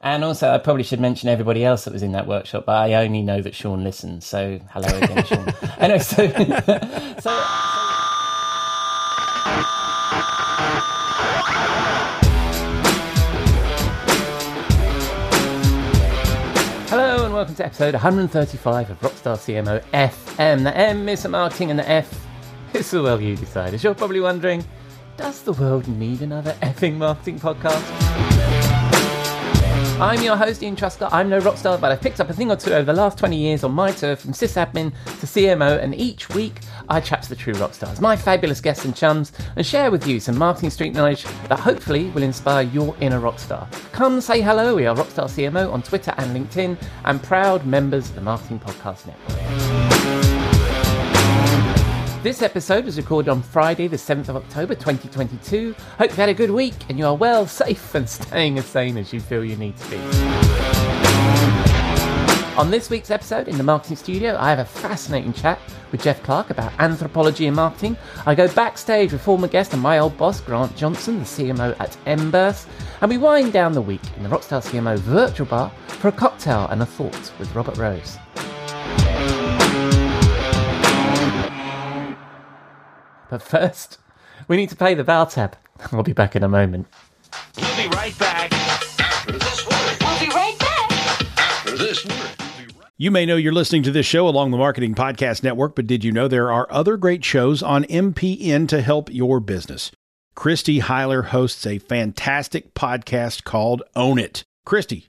And also, I probably should mention everybody else that was in that workshop, but I only know that Sean listens. So, hello again, Sean. anyway, so, so, Hello and welcome to episode 135 of Rockstar CMO FM. The M is the marketing and the F is the well you decide. As you're probably wondering, does the world need another effing marketing podcast? I'm your host, Ian Truscott. I'm no rock star, but I've picked up a thing or two over the last 20 years on my tour from sysadmin to CMO, and each week I chat to the true rock stars, my fabulous guests and chums, and share with you some marketing street knowledge that hopefully will inspire your inner rock star. Come say hello. We are Rockstar CMO on Twitter and LinkedIn, and proud members of the Marketing Podcast Network. This episode was recorded on Friday, the 7th of October 2022. Hope you've had a good week and you are well, safe, and staying as sane as you feel you need to be. On this week's episode in the Marketing Studio, I have a fascinating chat with Jeff Clark about anthropology and marketing. I go backstage with former guest and my old boss, Grant Johnson, the CMO at Emburse, and we wind down the week in the Rockstar CMO virtual bar for a cocktail and a thought with Robert Rose. But first, we need to pay the bar tab. I'll be back in a moment. We'll be right back after this. We'll be right back. After this word. You may know you're listening to this show along the Marketing Podcast Network, but did you know there are other great shows on MPN to help your business? Christy Heiler hosts a fantastic podcast called Own It. Christy,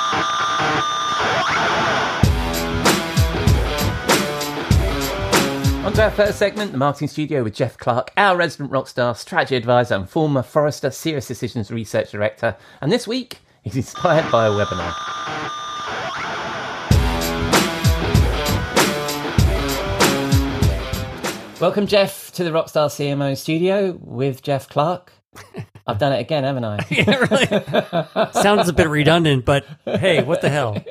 On to our first segment, the marketing studio with Jeff Clark, our resident rockstar, strategy advisor, and former Forrester SiriusDecisions research director. And this week, he's inspired by a webinar. Welcome, Jeff, to the Rockstar CMO studio with Jeff Clark. I've done it again, haven't I? yeah, really. Sounds a bit redundant, but hey, what the hell?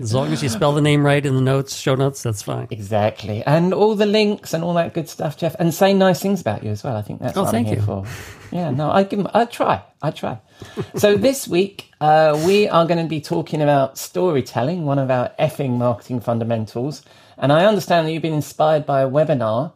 As long as you spell the name right in the notes, show notes, that's fine. Exactly. And all the links and all that good stuff, Jeff. And say nice things about you as well. I think that's Oh, what thank I'm here you. for. Yeah, no, I give I try. I try. so this week, uh, we are going to be talking about storytelling, one of our effing marketing fundamentals. And I understand that you've been inspired by a webinar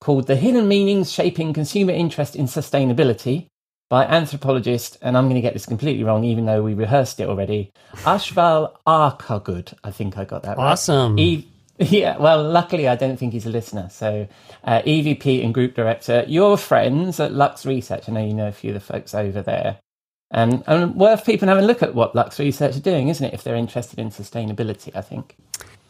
called The Hidden Meanings Shaping Consumer Interest in Sustainability by anthropologist, and I'm going to get this completely wrong, even though we rehearsed it already, Ashval Arkagud. I think I got that right. Awesome. E- yeah, well, luckily I don't think he's a listener. So, uh, EVP and Group Director, you're friends at Lux Research. I know you know a few of the folks over there. Um, and worth people having a look at what Lux Research are doing, isn't it, if they're interested in sustainability, I think.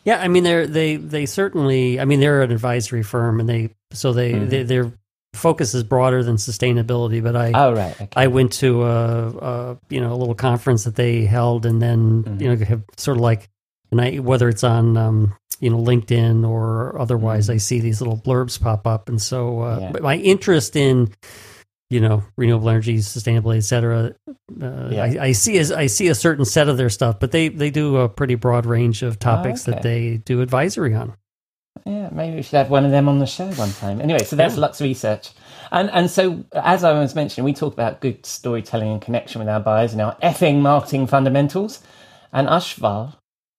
Yeah, I mean they're they they certainly I mean they're an advisory firm and they so they, Mm-hmm. they their focus is broader than sustainability, but I Oh, right. Okay. I went to a, a you know a little conference that they held, and then Mm-hmm. you know have sort of like, and I whether it's on um, you know LinkedIn or otherwise, I see these little blurbs pop up, and so uh, Mm-hmm. Yeah. but my interest in you know renewable energy, sustainability, et cetera, uh, Yeah. I, I see as I see a certain set of their stuff, but they they do a pretty broad range of topics that Oh, okay. they do advisory on. Yeah, maybe we should have one of them on the show one time. Anyway, so that's Yeah. Lux Research. And and so as I was mentioning, we talk about good storytelling and connection with our buyers and our effing marketing fundamentals. And Ashval,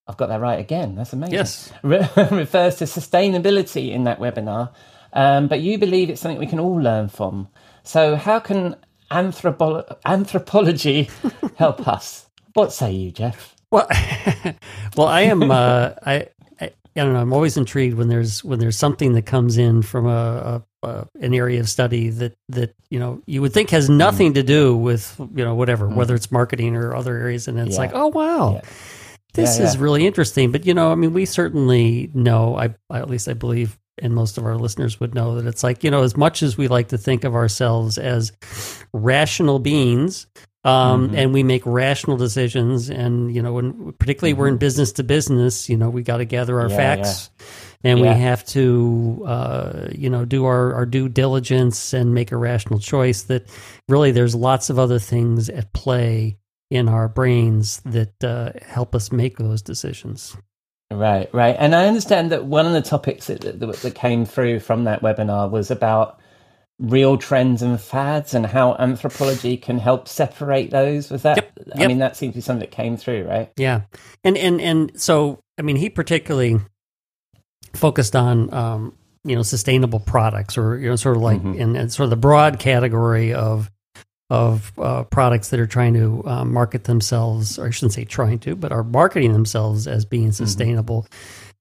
I've got that right again. That's amazing. Yes. Re- refers to sustainability in that webinar. Um, but you believe it's something we can all learn from. So how can anthropo- anthropology help us? What say you, Jeff? Well, well, I am. Uh, I, I, don't know. I'm always intrigued when there's when there's something that comes in from a, a, a an area of study that that you know you would think has mm-hmm. nothing to do with you know whatever, mm-hmm. whether it's marketing or other areas, and it's Yeah. like, oh wow, Yeah. this Yeah, is really interesting. But you know, I mean, we certainly know. I, I at least I believe and most of our listeners would know that it's like you know as much as we like to think of ourselves as rational beings um, Mm-hmm. and we make rational decisions and you know when particularly we're in business to business you know we got to gather our Mm-hmm. Yeah, facts and Yeah. we have to uh, you know do our, our due diligence and make a rational choice that really there's lots of other things at play in our brains that uh, help us make those decisions Right, right. And I understand that one of the topics that, that, that came through from that webinar was about real trends and fads and how anthropology can help separate those. Was that? Yep, I mean, that seems to be something that came through, right? Yeah, and and and so I mean, he particularly focused on um, you know sustainable products, or you know, sort of like in, in sort of the broad category of of uh, products that are trying to um, market themselves, or I shouldn't say trying to, but are marketing themselves as being sustainable.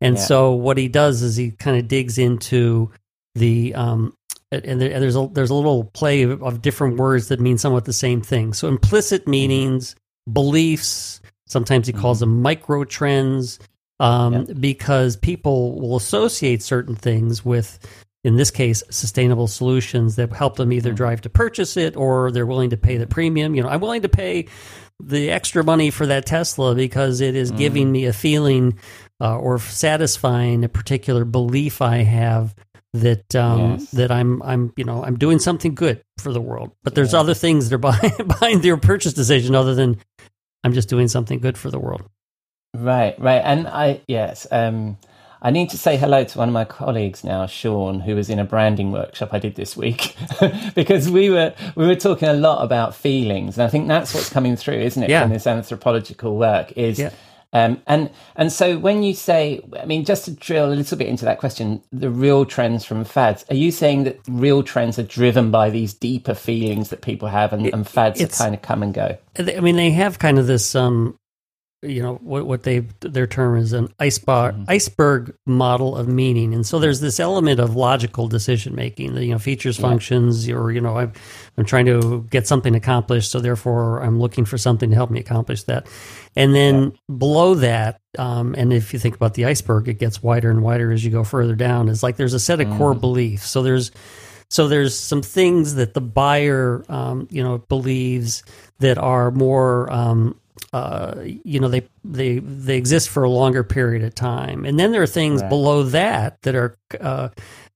And Yeah. so what he does is he kind of digs into the um, and and there- and there's a there's a little play of, of different words that mean somewhat the same thing. So implicit meanings, beliefs. Sometimes he calls them micro trends, um, because people will associate certain things with, in this case, sustainable solutions that help them either drive to purchase it or they're willing to pay the premium. You know, I'm willing to pay the extra money for that Tesla because it is giving me a feeling uh, or satisfying a particular belief I have that um, Yes. that I'm I'm you know I'm doing something good for the world. But there's other things that are behind, behind their purchase decision other than I'm just doing something good for the world. Right, right. And I, yes, um, I need to say hello to one of my colleagues now, Sean, who was in a branding workshop I did this week, because we were we were talking a lot about feelings, and I think that's what's coming through, isn't it, Yeah. from this anthropological work? Is Yeah. um, and and so when you say, I mean, just to drill a little bit into that question, the real trends from fads, are you saying that real trends are driven by these deeper feelings that people have, and, and fads that kind of come and go? I mean, they have kind of this, um, you know, what what they their term is an iceberg Mm-hmm. iceberg model of meaning, and so there's this element of logical decision making. You know, features, functions, or you know, I'm I'm trying to get something accomplished, so therefore I'm looking for something to help me accomplish that. And then below that, um, and if you think about the iceberg, it gets wider and wider as you go further down. Is like there's a set of core beliefs. So there's so there's some things that the buyer, um, you know, believes that are more, um, uh, you know, they they they exist for a longer period of time, and then there are things below that that are uh,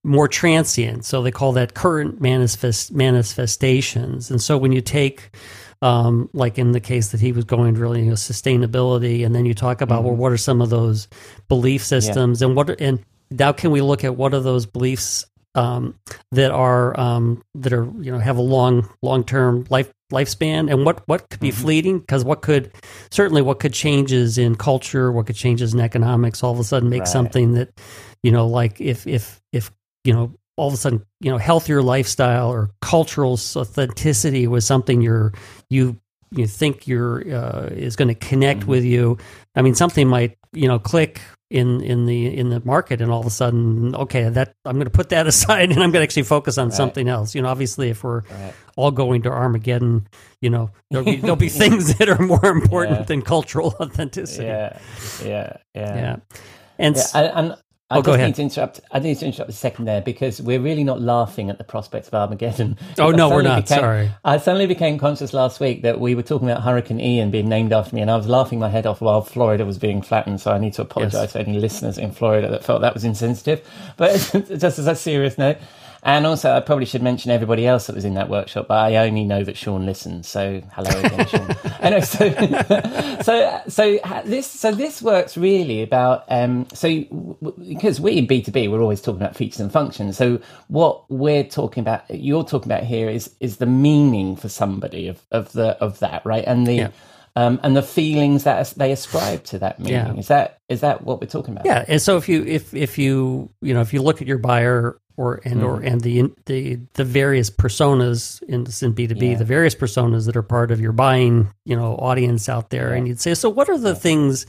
more transient. So they call that current manifest manifestations. And so when you take um, like in the case that he was going really you know, sustainability, and then you talk about well, what are some of those belief systems, and what and now can we look at what are those beliefs um, that are um, that are you know have a long long term life lifespan, and what what could be fleeting? Because what could certainly what could changes in culture, what could changes in economics, all of a sudden make Right. something that you know like if if if you know all of a sudden you know healthier lifestyle or cultural authenticity was something you're you you think you're uh, is going to connect with you i mean something might you know click in in the in the market and all of a sudden okay that i'm going to put that aside and i'm going to actually focus on something else. You know obviously if we're all going to armageddon you know there'll be there'll be things that are more important Yeah. than cultural authenticity. Yeah, yeah, yeah. yeah. And Yeah, and, and Oh, I Oh, just need to interrupt. I need to interrupt a second there because we're really not laughing at the prospect of Armageddon. Oh, no, we're not. became- Sorry. I suddenly became conscious last week that we were talking about Hurricane Ian being named after me, and I was laughing my head off while Florida was being flattened. So I need to apologise Yes. to any listeners in Florida that felt that was insensitive. But just as a serious note. And also, I probably should mention everybody else that was in that workshop, but I only know that Sean listens. So, hello again, Sean. anyway, so, so, so this, so this works really about, um, so because we in B two B, we're always talking about features and functions. So, what we're talking about, you're talking about here is is the meaning for somebody of of the of that, right? And the Yeah. um, and the feelings that they ascribe to that meaning. Yeah. Is that is that what we're talking about? Yeah, and so if you if if you you know if you look at your buyer or and or Mm-hmm. and the the the various personas in in B two B, the various personas that are part of your buying you know audience out there, and you'd say, so what are the things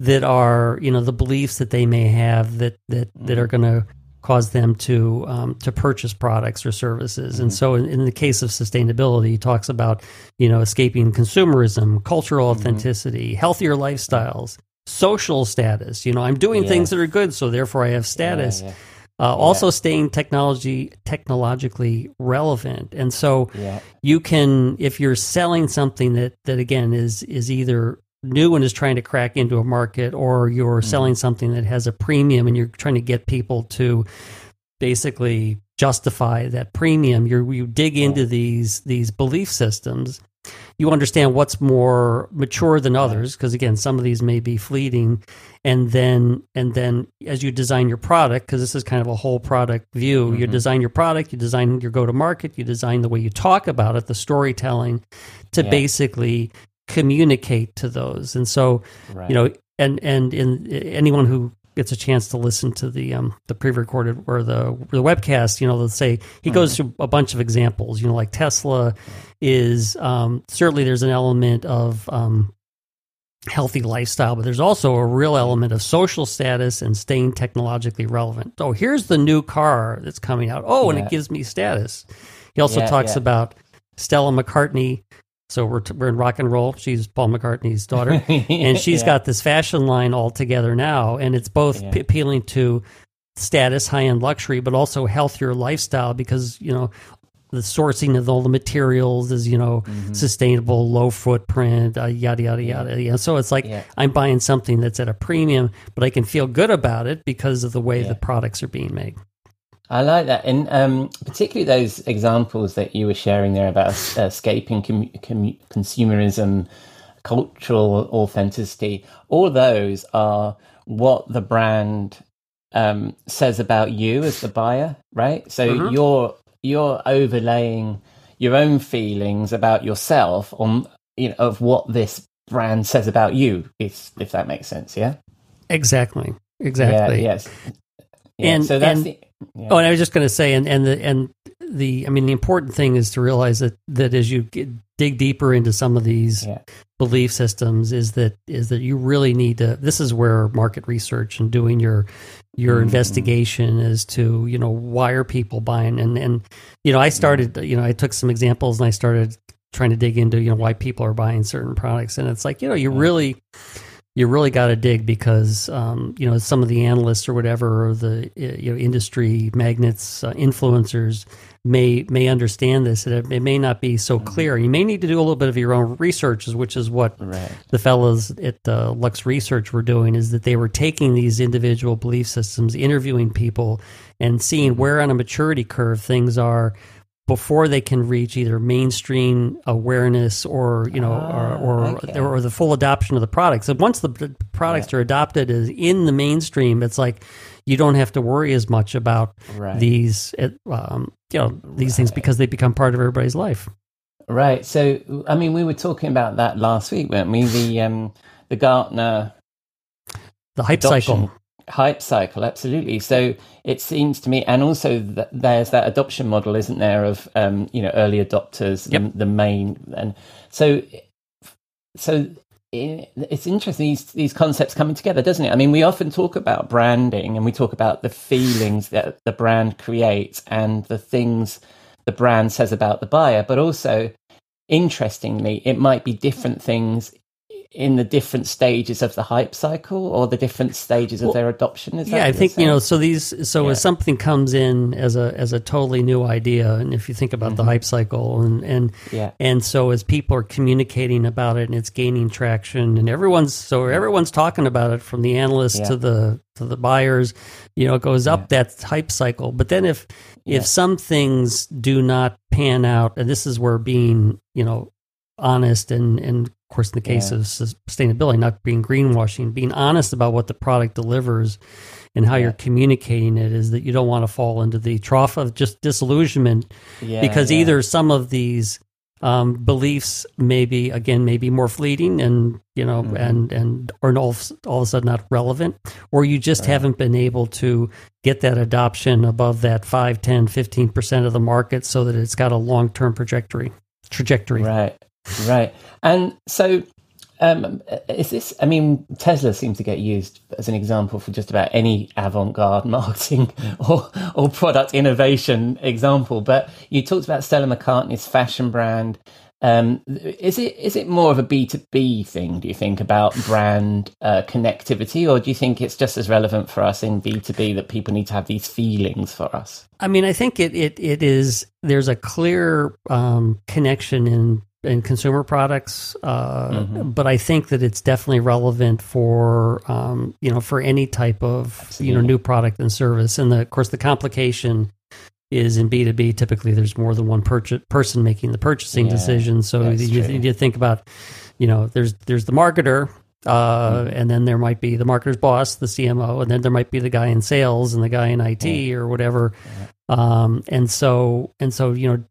that are you know the beliefs that they may have that that that Mm-hmm. are going to cause them to um, to purchase products or services. Mm-hmm. And so, in, in the case of sustainability, he talks about you know escaping consumerism, cultural Mm-hmm. authenticity, healthier lifestyles, social status. You know, I'm doing Yeah. things that are good, so therefore I have status. yeah. Uh, Also, staying technology technologically relevant, and so Yeah. you can if you're selling something that that again is is either new and is trying to crack into a market or you're selling something that has a premium and you're trying to get people to basically justify that premium you you dig into these these belief systems you understand what's more mature than others because again some of these may be fleeting and then and then as you design your product because this is kind of a whole product view you mm-hmm. design your product you design your go to market you design the way you talk about it the storytelling to Yeah. basically communicate to those and so Right. you know and and in anyone who gets a chance to listen to the um the pre-recorded or the the webcast you know they'll say he goes through a bunch of examples you know like tesla is um certainly there's an element of um healthy lifestyle but there's also a real element of social status and staying technologically relevant so here's the new car that's coming out oh and Yeah. it gives me status he also Yeah, talks yeah. about stella mccartney so we're, t- we're in rock and roll. She's paul mccartney's daughter. And she's Yeah. got this fashion line all together now and it's both Yeah. p- appealing to status high-end luxury but also healthier lifestyle because you know the sourcing of all the materials is you know Mm-hmm. sustainable low footprint uh, yada yada yada yeah. So it's like i'm buying something that's at a premium but i can feel good about it because of the way the products are being made I like that, and um, particularly those examples that you were sharing there about escaping com- com- consumerism, cultural authenticity. All those are what the brand um, says about you as the buyer, right? So Mm-hmm. you're you're overlaying your own feelings about yourself on you know of what this brand says about you, if if that makes sense. Yeah. exactly exactly Yeah. Yes. Yeah, And- so that's and- the, yeah. Oh, and I was just going to say, and and the and the, I mean, the important thing is to realize that that as you get, dig deeper into some of these Yeah. belief systems, is that is that you really need to. This is where market research and doing your your Mm-hmm. investigation as to you know why are people buying and and you know I started you know I took some examples and I started trying to dig into you know why people are buying certain products and it's like you know you really you really got to dig because um, you know some of the analysts or whatever or the uh, you know industry magnets uh, influencers may may understand this and it, it may not be so clear. You may need to do a little bit of your own research which is what Right. the fellows at uh, Lux Research were doing is that they were taking these individual belief systems, interviewing people, and seeing where on a maturity curve things are before they can reach either mainstream awareness or you know Ah, or or, okay. or the full adoption of the products. And once the products are adopted as in the mainstream, it's like you don't have to worry as much about Right. these uh, um, you know these things because they become part of everybody's life. Right. So, I mean, we were talking about that last week, weren't we? The um, the Gartner The hype adoption cycle. Hype cycle, absolutely. So it seems to me, and also th- there's that adoption model, isn't there, of um, you know early adopters, Yep. the, the main, and so so it's interesting these these concepts coming together, doesn't it? I mean, we often talk about branding, and we talk about the feelings that the brand creates and the things the brand says about the buyer, but also interestingly, it might be different things in the different stages of the hype cycle or the different stages of their adoption. Is that yeah, I think you know. So these, so Yeah. as something comes in as a as a totally new idea, and if you think about the hype cycle, and and Mm-hmm. Yeah. and so as people are communicating about it, and it's gaining traction, and everyone's so everyone's talking about it from the analysts Yeah. to the to the buyers, you know, it goes up that hype cycle. But then if Yeah. if some things do not pan out, and this is where being you know honest and and of course in the case Yeah. of sustainability not being greenwashing being honest about what the product delivers and how you're communicating it is that you don't want to fall into the trough of just disillusionment Yeah, because yeah. either some of these um, beliefs maybe again maybe more fleeting and you know Mm-hmm. and and or all, of- all of a sudden not relevant or you just haven't been able to get that adoption above that 5 10 15% of the market so that it's got a long-term trajectory trajectory Right, right. And so, um, is this? I mean, Tesla seems to get used as an example for just about any avant-garde marketing or or product innovation example. But you talked about Stella McCartney's fashion brand. Um, is it is it more of a B two B thing? Do you think about brand uh, connectivity, or do you think it's just as relevant for us in B two B that people need to have these feelings for us? I mean, I think it it, it is. There's a clear um, connection in in consumer products, uh, Mm-hmm. but I think that it's definitely relevant for um, you know for any type of you know new product and service. And the, of course, the complication is in B two B. Typically, there's more than one purchase, person making the purchasing Yeah, decision. So you, you think about you know there's there's the marketer. Uh, Mm-hmm. And then there might be the marketer's boss, the CMO, and then there might be the guy in sales and the guy in IT or whatever. Um, and so and so you know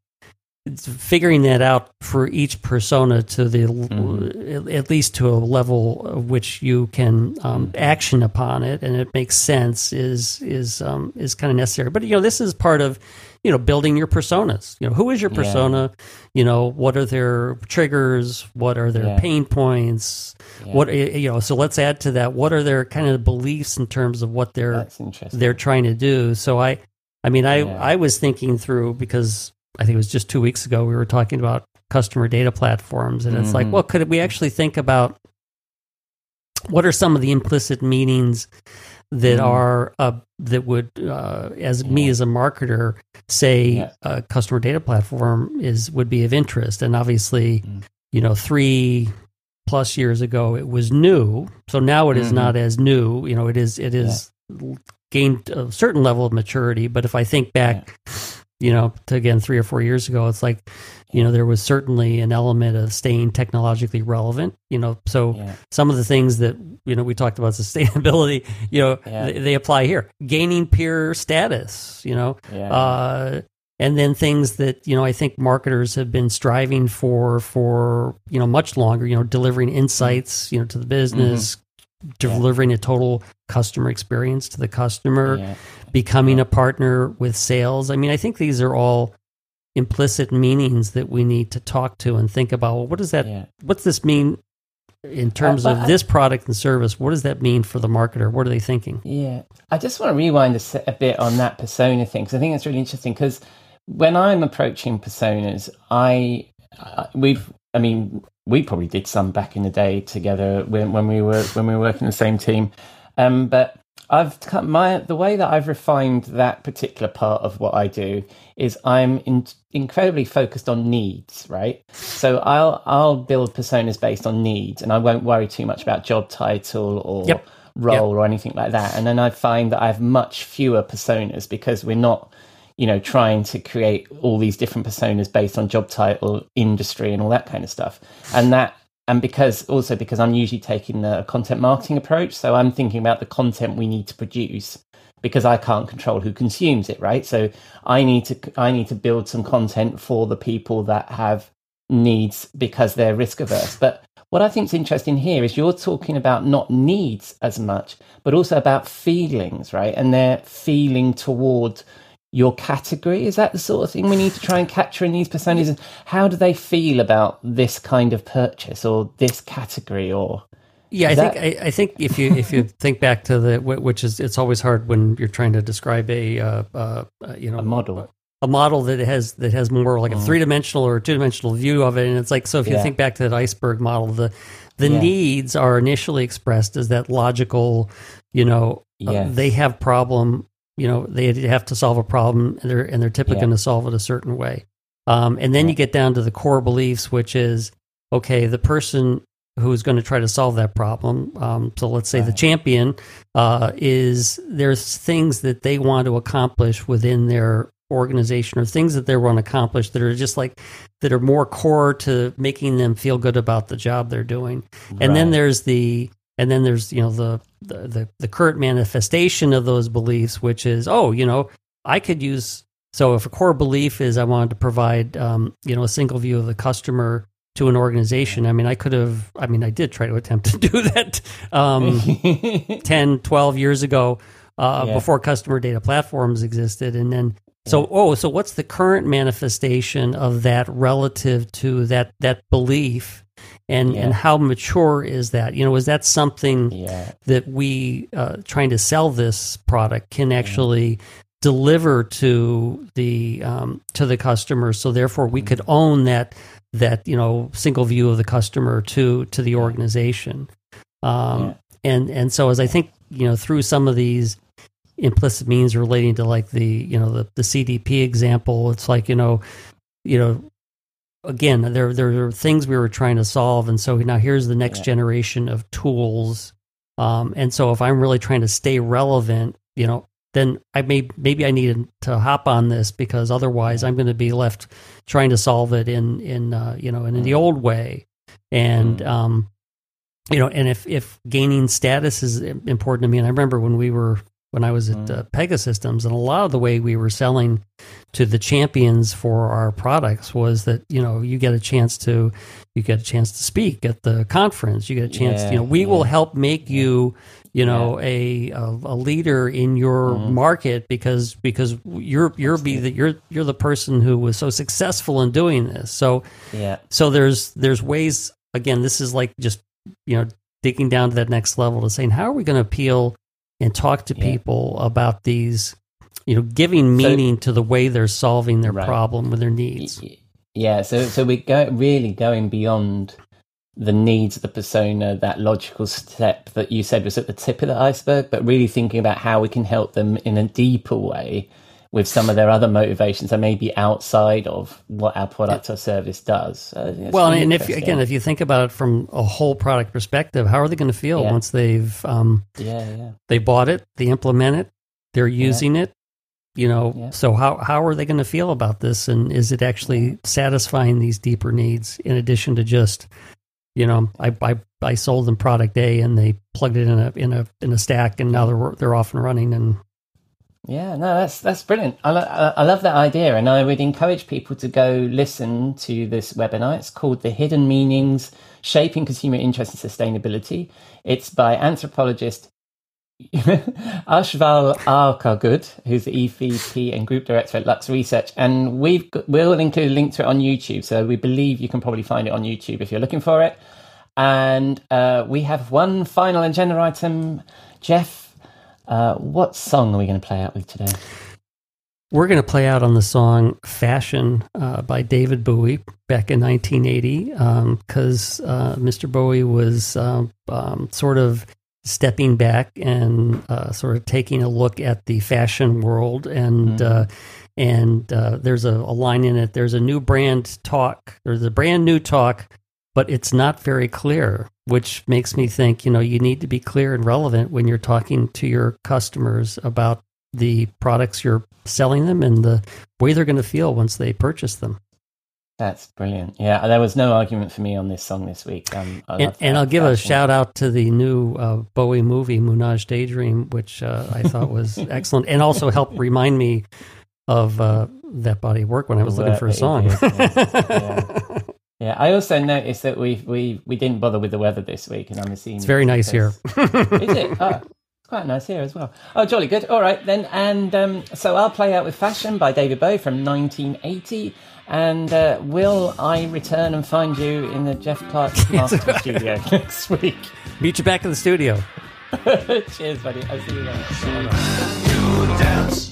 figuring that out for each persona to the Mm-hmm. at least to a level of which you can um, action upon it and it makes sense is is um, is kind of necessary but you know this is part of you know building your personas you know who is your Yeah. persona you know what are their triggers what are their Yeah. pain points what you know so let's add to that what are their kind of beliefs in terms of what they're they're trying to do. So I, I mean, I, Yeah. I was thinking through because I think it was just two weeks ago we were talking about customer data platforms, and it's like, Mhm. well, could we actually think about what are some of the implicit meanings that Mhm. are uh, that would, uh, as me as a marketer, say Yeah. a customer data platform is would be of interest, and obviously, Mm. you know, three plus years ago it was new so now it is Mhm. not as new you know it is it is gained a certain level of maturity but if i think back you know to again three or four years ago it's like you know there was certainly an element of staying technologically relevant you know so Yeah. some of the things that you know we talked about sustainability you know Yeah. they, they apply here gaining peer status you know Yeah. uh, and then things that you know I think marketers have been striving for for you know much longer. You know, delivering insights you know to the business, delivering a total customer experience to the customer, Yeah. Becoming a partner with sales. I mean, I think these are all implicit meanings that we need to talk to and think about. Well, what does that? Yeah. What's this mean in terms but of I- this product and service? What does that mean for the marketer? What are they thinking? Yeah, I just want to rewind a, a bit on that persona thing because I think it's really interesting. Because when I'm approaching personas, I, I we've, I mean, we probably did some back in the day together when, when we were when we were working the same team. Um, but I've cut my the way that I've refined that particular part of what I do is I'm in, incredibly focused on needs, right? So I'll I'll build personas based on needs, and I won't worry too much about job title or Yep. role or anything like that. And then I find that I have much fewer personas because we're not, you know, trying to create all these different personas based on job title, industry, and all that kind of stuff. And that, and because also because I'm usually taking the content marketing approach, so I'm thinking about the content we need to produce because I can't control who consumes it, right? So I need to I need to build some content for the people that have needs because they're risk averse. But what I think is interesting here is you're talking about not needs as much, but also about feelings, right? And their feeling toward your category. Is that the sort of thing we need to try and capture in these personas? And How do they feel about this kind of purchase or this category or Yeah, I Is think I, I think if you if you think back to the which is it's always hard when you're trying to describe a uh, uh, uh, you know a model? a model that has that has more like a three dimensional or two dimensional view of it, and it's like so if you Yeah. think back to that iceberg model, the the Yeah. needs are initially expressed as that logical, you know, uh, they have problem, you know, they have to solve a problem, and they're and they're typically Yeah. going to solve it a certain way, um, and then Yeah. you get down to the core beliefs, which is okay, the person who's going to try to solve that problem. Um, so let's say the champion uh, is there's things that they want to accomplish within their organization or things that they want to accomplish that are just like that are more core to making them feel good about the job they're doing. And then there's the and then there's you know the, the the the current manifestation of those beliefs, which is oh you know I could use so if a core belief is I wanted to provide um, you know a single view of the customer to an organization. I mean, I could have, I mean, I did try to attempt to do that um, 10, 12 years ago uh, Yeah. before customer data platforms existed. And then, so, oh, so what's the current manifestation of that relative to that, that belief? And, Yeah. and how mature is that? You know, is that something yeah, that we uh, trying to sell this product can actually deliver to the um, to the customer. So therefore, we could own that that you know single view of the customer to to the organization. Um, Yeah. And and so as I think you know through some of these implicit means relating to like the you know the the CDP example, it's like you know you know again there there are things we were trying to solve, and so now here's the next Yeah. generation of tools. Um, and so if I'm really trying to stay relevant, you know, then I may maybe I need to hop on this because otherwise I'm going to be left trying to solve it in in uh, you know in the old way, and Mm. um, you know, and if if gaining status is important to me, and I remember when we were when I was at Mm. uh, Pegasystems, and a lot of the way we were selling to the champions for our products was that you know you get a chance to you get a chance to speak at the conference, you get a chance, Yeah, you know, we will help make you you know a, a a leader in your Mhm. market because because you're you're be the, you're you're the person who was so successful in doing this so Yeah. so there's there's ways again this is like just you know digging down to that next level to saying how are we going to appeal and talk to Yeah. people about these you know giving So- meaning to the way they're solving their Right. problem with their needs Yeah, so so we're go, really going beyond the needs of the persona, that logical step that you said was at the tip of the iceberg, but really thinking about how we can help them in a deeper way with some of their other motivations that may be outside of what our product or service does. Uh, it's well and if again if you think about it from a whole product perspective how are they going to feel Yeah. once they've um, yeah, yeah, they bought it, they implement it, they're using it. You know, Yeah. so how how are they going to feel about this, and is it actually satisfying these deeper needs in addition to just, you know, I I, I sold them product A and they plugged it in a in a in a stack and now they're they're off and running and Yeah, no, that's that's brilliant. I, lo- I love that idea, and I would encourage people to go listen to this webinar. It's called "The Hidden Meanings: Shaping Consumer Interest in Sustainability." It's by anthropologist Ashval Arkagood, who's the EVP and Group Director at Lux Research, and we've got, we'll include a link to it on YouTube. So we believe you can probably find it on YouTube if you're looking for it. And uh, we have one final agenda item, Jeff. Uh, what song are we going to play out with today? we're going to play out on the song "Fashion" uh, by David Bowie back in 1980 because uh, Mr. Bowie was um, um, sort of stepping back and uh, sort of taking a look at the fashion world and uh, and uh, there's a, a line in it there's a new brand talk there's a brand new talk but it's not very clear which makes me think you know you need to be clear and relevant when you're talking to your customers about the products you're selling them and the way they're going to feel once they purchase them That's brilliant. Yeah, there was no argument for me on this song this week. Um, and, and I'll give a shout out to the new uh, Bowie movie, Moonage Daydream, which uh, I thought was excellent, and also helped remind me of uh, that body of work when I was looking for a song. did, yeah. Yeah, I also noticed that we we we didn't bother with the weather this week, and I'm assuming It's very nice here. is it? Oh, it's quite nice here as well. Oh, jolly good. All right then, and um, so I'll play out with "Fashion" by David Bowie from 1980. And uh, will I return and find you in the Jeff Clark Master Studio next week? Meet you back in the studio. Cheers, buddy. I'll see you then. dance,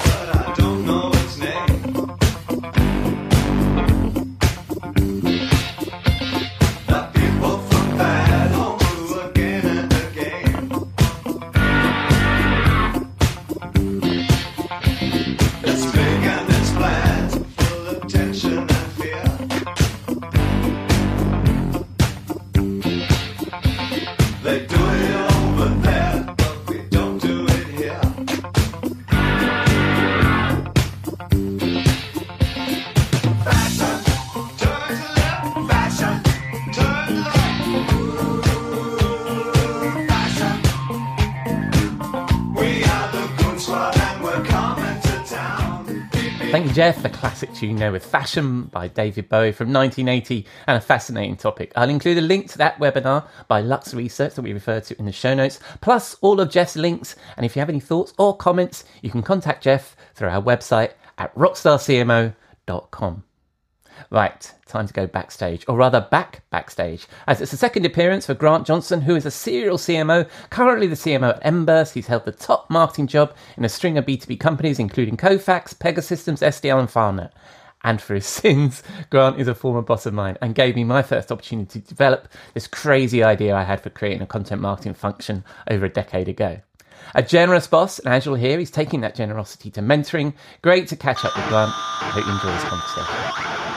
Jeff. A classic tune there with Fashion by David Bowie from 1980 and a fascinating topic. I'll include a link to that webinar by Lux Research that we referred to in the show notes, plus all of Jeff's links. And if you have any thoughts or comments, you can contact Jeff through our website at rockstarcmo.com. Right, time to go backstage, or rather back backstage, as it's the second appearance for Grant Johnson, who is a serial CMO, currently the CMO at Emburse. He's held the top marketing job in a string of B2B companies, including Kofax, Pegasystems, SDL, and Farnet. and for his sins, Grant is a former boss of mine and gave me my first opportunity to develop this crazy idea I had for creating a content marketing function over a decade ago. A generous boss, and as you'll hear, he's taking that generosity to mentoring. Great to catch up with Grant. I hope you enjoy this conversation.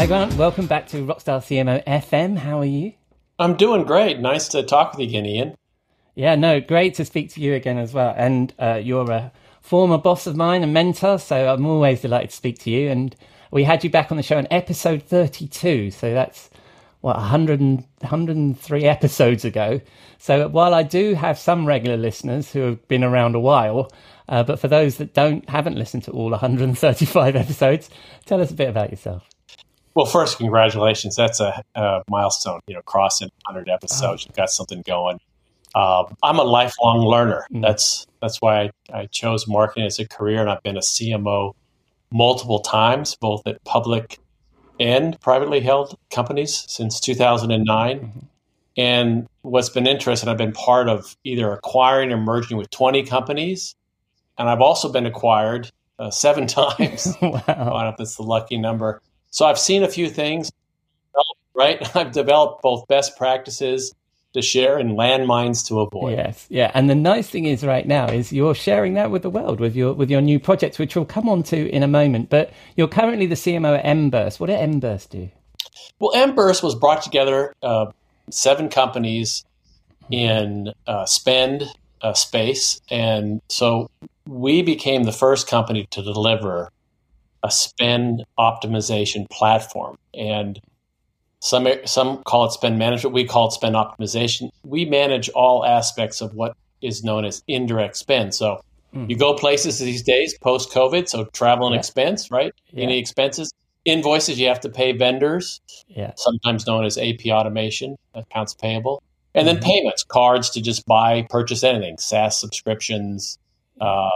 Hi, Grant. Welcome back to Rockstar CMO FM. How are you? I'm doing great. Nice to talk with you again, Ian. Yeah, no, great to speak to you again as well. And uh, you're a former boss of mine and mentor, so I'm always delighted to speak to you. And we had you back on the show in episode 32, so that's what 100 and, 103 episodes ago. So while I do have some regular listeners who have been around a while, uh, but for those that don't haven't listened to all 135 episodes, tell us a bit about yourself. Well, first, congratulations. That's a, a milestone. You know, crossing 100 episodes. You've got something going. Um, I'm a lifelong learner. Mm. That's that's why I, I chose marketing as a career, and I've been a CMO multiple times, both at public and privately held companies since 2009. And what's been interesting, I've been part of either acquiring or merging with 20 companies, and I've also been acquired uh, seven times. wow. I don't know if that's the lucky number. So I've seen a few things, right? I've developed both best practices to share and landmines to avoid. Yes, yeah. And the nice thing is right now is you're sharing that with the world with your with your new projects, which we'll come on to in a moment. But you're currently the CMO at Emburse. What did Emburse do? Well, Emburse was brought together uh, seven companies in uh, spend uh, space, and so we became the first company to deliver a spend optimization platform. And some some call it spend management. We call it spend optimization. We manage all aspects of what is known as indirect spend. So you go places these days post COVID. So travel and Yeah. expense, right? Yeah. Any expenses, invoices you have to pay vendors, Yeah, sometimes known as AP automation, accounts payable, and then payments, cards to just buy, purchase anything, SaaS subscriptions, uh,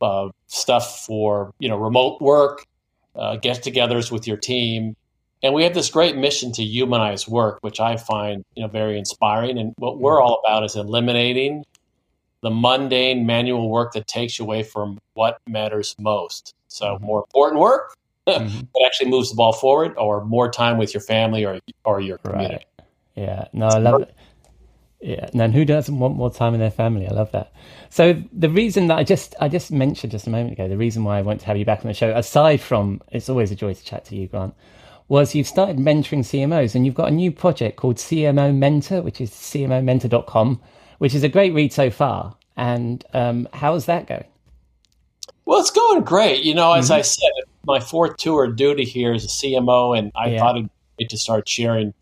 uh, stuff for you know remote work, uh, get-togethers with your team, and we have this great mission to humanize work, which I find you know very inspiring. And what we're all about is eliminating the mundane manual work that takes you away from what matters most. So more important work that actually moves the ball forward, or more time with your family or or your community. right. Yeah, no, I love it. Yeah, and then who doesn't want more time with their family? I love that. So the reason that I just I just mentioned just a moment ago, the reason why I want to have you back on the show, aside from it's always a joy to chat to you, Grant, was you've started mentoring CMOs and you've got a new project called CMO Mentor, which is cmomentor.com, which is a great read so far. And um, how's that going? Well, it's going great. You know, as I said, my fourth tour of duty here as a CMO, and I Yeah. thought it'd be great to start sharing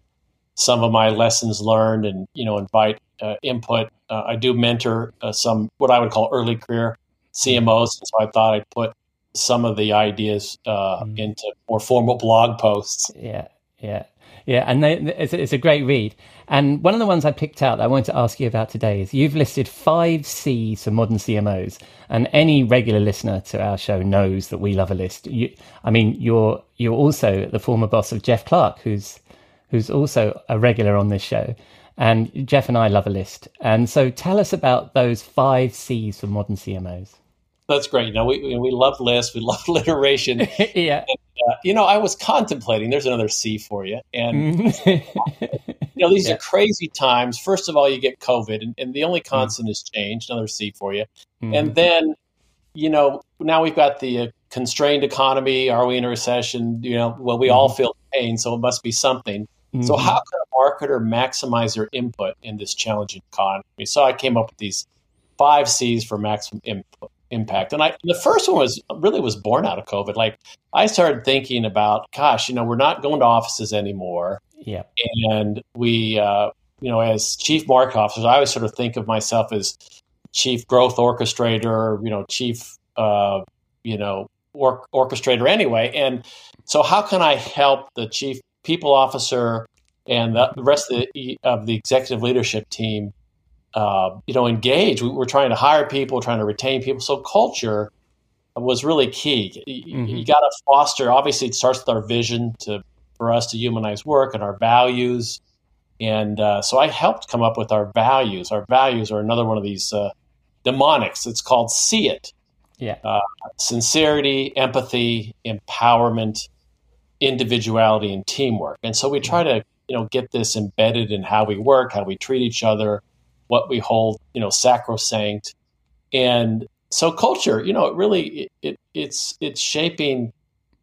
some of my lessons learned and, you know, invite uh, input. Uh, I do mentor uh, some what I would call early career CMOs, and so I thought I'd put some of the ideas uh, into more formal blog posts. Yeah, yeah, yeah. And they, it's, it's a great read. And one of the ones I picked out that I wanted to ask you about today is you've listed five C's for modern CMOs. And any regular listener to our show knows that we love a list. You, I mean, you're you're also the former boss of Jeff Clark, who's who's also a regular on this show. And Jeff and I love a list. And so tell us about those five C's for modern CMOs. That's great. You know, we we love lists, we love alliteration. yeah. Uh, you know, I was contemplating. There's another C for you, and you know, these Yeah. are crazy times. First of all, you get COVID, and, and the only constant is change. Another C for you, and then you know now we've got the uh, constrained economy. Are we in a recession? You know, well, we all feel pain, so it must be something. So how can a marketer maximize their input in this challenging economy? So I came up with these five C's for maximum input, impact. And I the first one was really was born out of COVID. Like I started thinking about, gosh, you know, we're not going to offices anymore, yeah. and we, uh, you know, as chief market officers, I always sort of think of myself as chief growth orchestrator, you know, chief, uh, you know, or, orchestrator anyway. And so, how can I help the chief people officer and the rest of the, of the executive leadership team? Uh, you know, engage. We, we're trying to hire people, trying to retain people. So culture was really key. You, Mhm. you got to foster. Obviously, it starts with our vision to for us to humanize work and our values. And uh, so I helped come up with our values. Our values are another one of these uh, mnemonics. It's called see it. Yeah. uh, sincerity, empathy, empowerment, individuality, and teamwork. And so we try to, you know, get this embedded in how we work, how we treat each other, what we hold, you know, sacrosanct. And so culture, you know, it really it, it it's it's shaping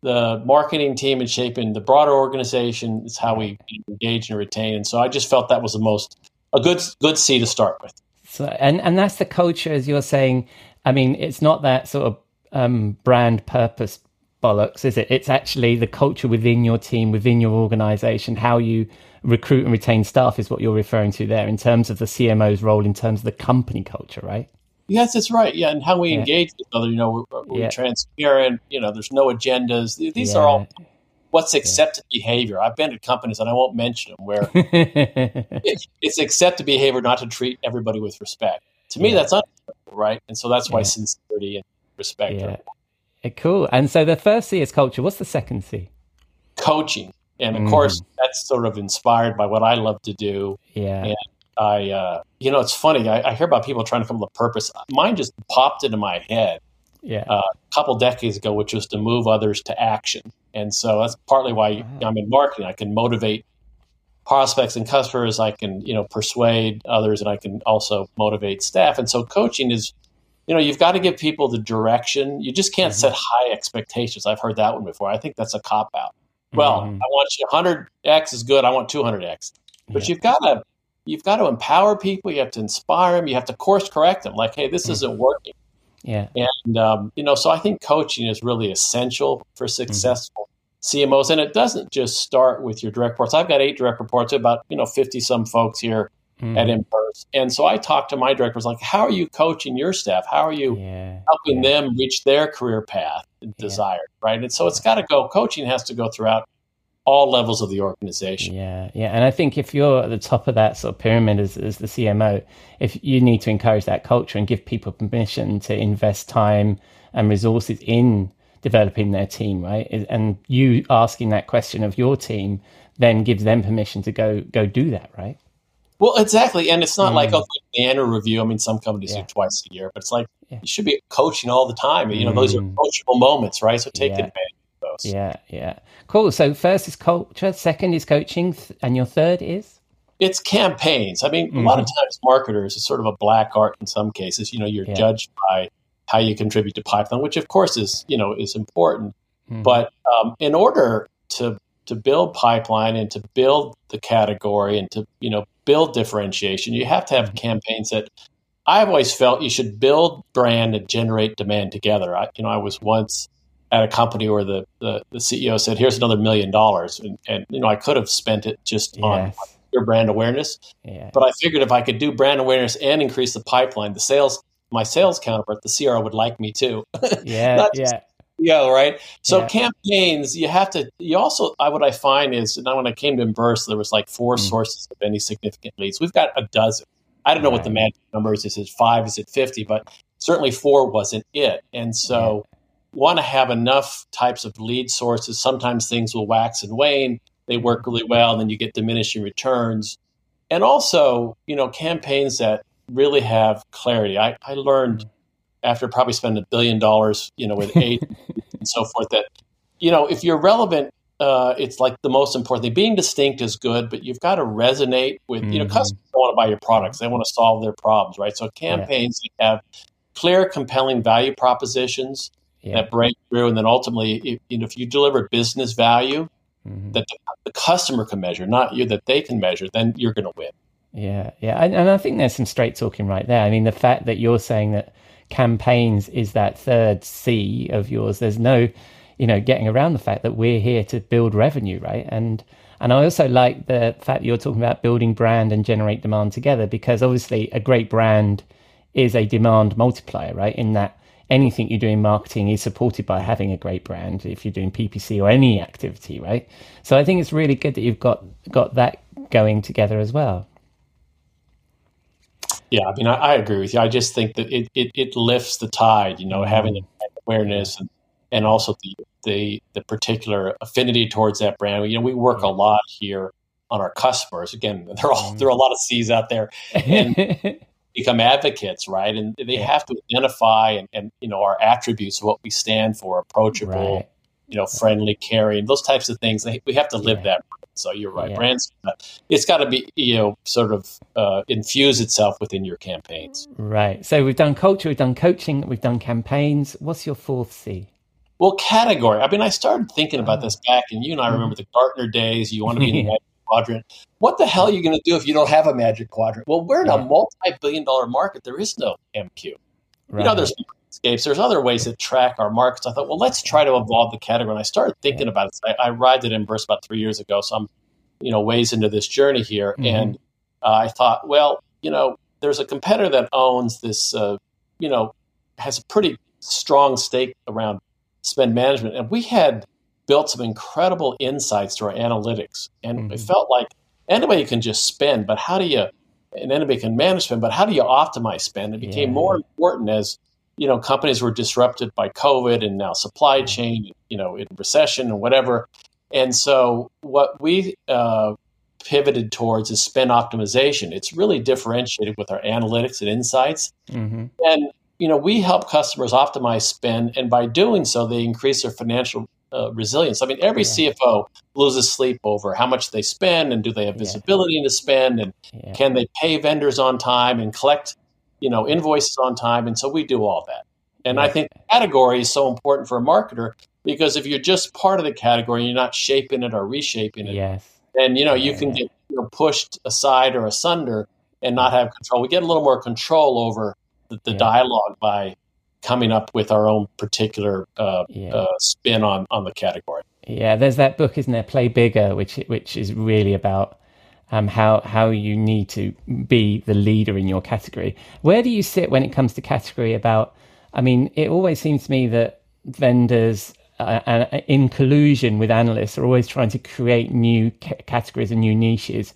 the marketing team and shaping the broader organization. It's how we engage and retain. And so I just felt that was the most a good good C to start with. So, and and that's the culture, as you're saying. I mean, it's not that sort of um, brand purpose bollocks, is it? It's actually the culture within your team, within your organization, how you recruit and retain staff is what you're referring to there in terms of the CMO's role in terms of the company culture, right? Yes, that's right. Yeah, and how we Yeah. engage with each other. You know, we're, we're Yeah. transparent. You know, there's no agendas. These are all what's accepted behavior. I've been at companies, and I won't mention them, where it, it's accepted behavior not to treat everybody with respect. To me, Yeah. that's unacceptable, right? And so that's why Yeah. sincerity and respect yeah. are Cool. And so the first C is culture. What's the second C? coaching. And of Mhm. course, that's sort of inspired by what I love to do. Yeah. Yeah. I, uh, you know, it's funny. I, I hear about people trying to come up with a purpose. Mine just popped into my head Yeah. uh, a couple decades ago, which was to move others to action. And so that's partly why I'm in marketing. I can motivate prospects and customers. I can, you know, persuade others, and I can also motivate staff. And so coaching is, you know, you've got to give people the direction. You just can't set high expectations. I've heard that one before. I think that's a cop out. Well, Mhm. I want you 100x is good. I want 200x. But you've got to you've got to empower people. You have to inspire them. You have to course correct them. Like, hey, this isn't working. yeah. And um, you know, so I think coaching is really essential for successful CMOs, and it doesn't just start with your direct reports. I've got eight direct reports, about you know fifty some folks here Mm. at Emburse, and so I talk to my directors like, how are you coaching your staff? How are you Yeah. helping yeah. them reach their career path and desired? Right, and so it's got to go. Coaching has to go throughout all levels of the organization. Yeah, yeah, and I think if you're at the top of that sort of pyramid as, as the CMO, if you need to encourage that culture and give people permission to invest time and resources in developing their team, right? And you asking that question of your team then gives them permission to go go do that, right? Well, exactly, and it's not like okay, the annual review. I mean, some companies Mm. Yeah. do twice a year, but it's like Yeah. you should be coaching all the time. You know, those are Mm. coachable moments, right? So take Yeah. advantage of those. Yeah, yeah, cool. So first is culture, second is coaching, th- and your third is It's campaigns. I mean, a lot of times marketers is sort of a black art in some cases. You know, you're Mm-hmm. Judged by how you contribute to pipeline, which of course is you know is important. Mhm. But um, in order to to build pipeline and to build the category and to you know build differentiation, you have to Mm-hmm. have campaigns that I've always felt you should build brand and generate demand together. I, you know, I was once at a company where the, the, the CEO said, "Here's another million dollars," and, and you know I could have spent it just on your brand awareness, yeah, but I figured if I could do brand awareness and increase the pipeline, the sales, my sales counterpart, the CRO would like me too. yeah, yeah, yeah, right. So Yeah. campaigns, you have to. You also, I what I find is, now when I came to Emburse, there was like four Mm. sources of any significant leads. We've got a dozen. I don't know what the magic number is. Is it five? Is it fifty? But certainly four wasn't it. And so, want to have enough types of lead sources. Sometimes things will wax and wane. They work really well, and then you get diminishing returns. And also, you know, campaigns that really have clarity. I, I learned after probably spending a billion dollars, you know, with eight and so forth, that you know, if you're relevant, uh, it's like the most important thing. Being distinct is good, but you've got to resonate with you know Mhm. customers want to buy your products; they want to solve their problems, right? So campaigns that have clear, compelling value propositions yeah. that break through, and then ultimately, if, you know, if you deliver business value Mhm. that the, the customer can measure, not you, that they can measure, then you're going to win. Yeah, yeah, and, and I think there's some straight talking right there. I mean, the fact that you're saying that campaigns is that third C of yours, there's no, you know, getting around the fact that we're here to build revenue, right? And and I also like the fact that you're talking about building brand and generate demand together because obviously a great brand is a demand multiplier, right? In that anything you do in marketing is supported by having a great brand if you're doing PPC or any activity, right? So I think it's really good that you've got got that going together as well. Yeah, I mean, I, I agree with you. I just think that it, it, it lifts the tide, you know, having mm-hmm. awareness and, and also the, the the particular affinity towards that brand. You know, we work a mm-hmm. lot here on our customers. Again, there are all there are a lot of C's out there, and become advocates, right? And they have to identify and, and you know our attributes, what we stand for, approachable, Right. you know, friendly, caring, those types of things. They, we have to live that. So you're right. Yeah. Brands, uh, it's got to be you know sort of uh, infuse itself within your campaigns. Right. So we've done culture, we've done coaching, we've done campaigns. What's your fourth C? Well, category. I mean, I started thinking about Oh. this back, and you and I mm-hmm. remember the Gartner days. You want to be in the magic quadrant. What the hell are you going to do if you don't have a magic quadrant? Well, we're in a multi-billion-dollar market. There is no MQ. Right. You know, there's escapes. There's other ways to track our markets. I thought, well, let's try to evolve the category. And I started thinking about it. I, I arrived at Emburse about three years ago, so I'm, you know, ways into this journey here. Mhm. And uh, I thought, well, you know, there's a competitor that owns this, uh, you know, has a pretty strong stake around spend management, and we had built some incredible insights to our analytics, and it Mhm. felt like anybody can just spend, but how do you? And anybody can manage spend, but how do you optimize spend? It became Yeah. more important as you know companies were disrupted by COVID and now supply chain, you know, in recession and whatever. And so what we uh, pivoted towards is spend optimization. It's really differentiated with our analytics and insights. hmm And you know, we help customers optimize spend, and by doing so, they increase their financial uh, resilience. I mean, every Yeah. CFO loses sleep over how much they spend, and do they have Yeah. visibility into spend, and Yeah. can they pay vendors on time and collect, you know, invoices on time? And so we do all that. And I think category is so important for a marketer because if you're just part of the category, you're not shaping it or reshaping it, Yes. then you know you Yeah. can get you know, pushed aside or asunder and not have control. We get a little more control over the, the Yeah. dialogue by coming up with our own particular uh, Yeah. uh, spin on on the category. Yeah, there's that book, isn't there? Play bigger, which which is really about um, how how you need to be the leader in your category. Where do you sit when it comes to category? About, I mean, it always seems to me that vendors, uh, uh, in collusion with analysts, are always trying to create new ca- categories and new niches.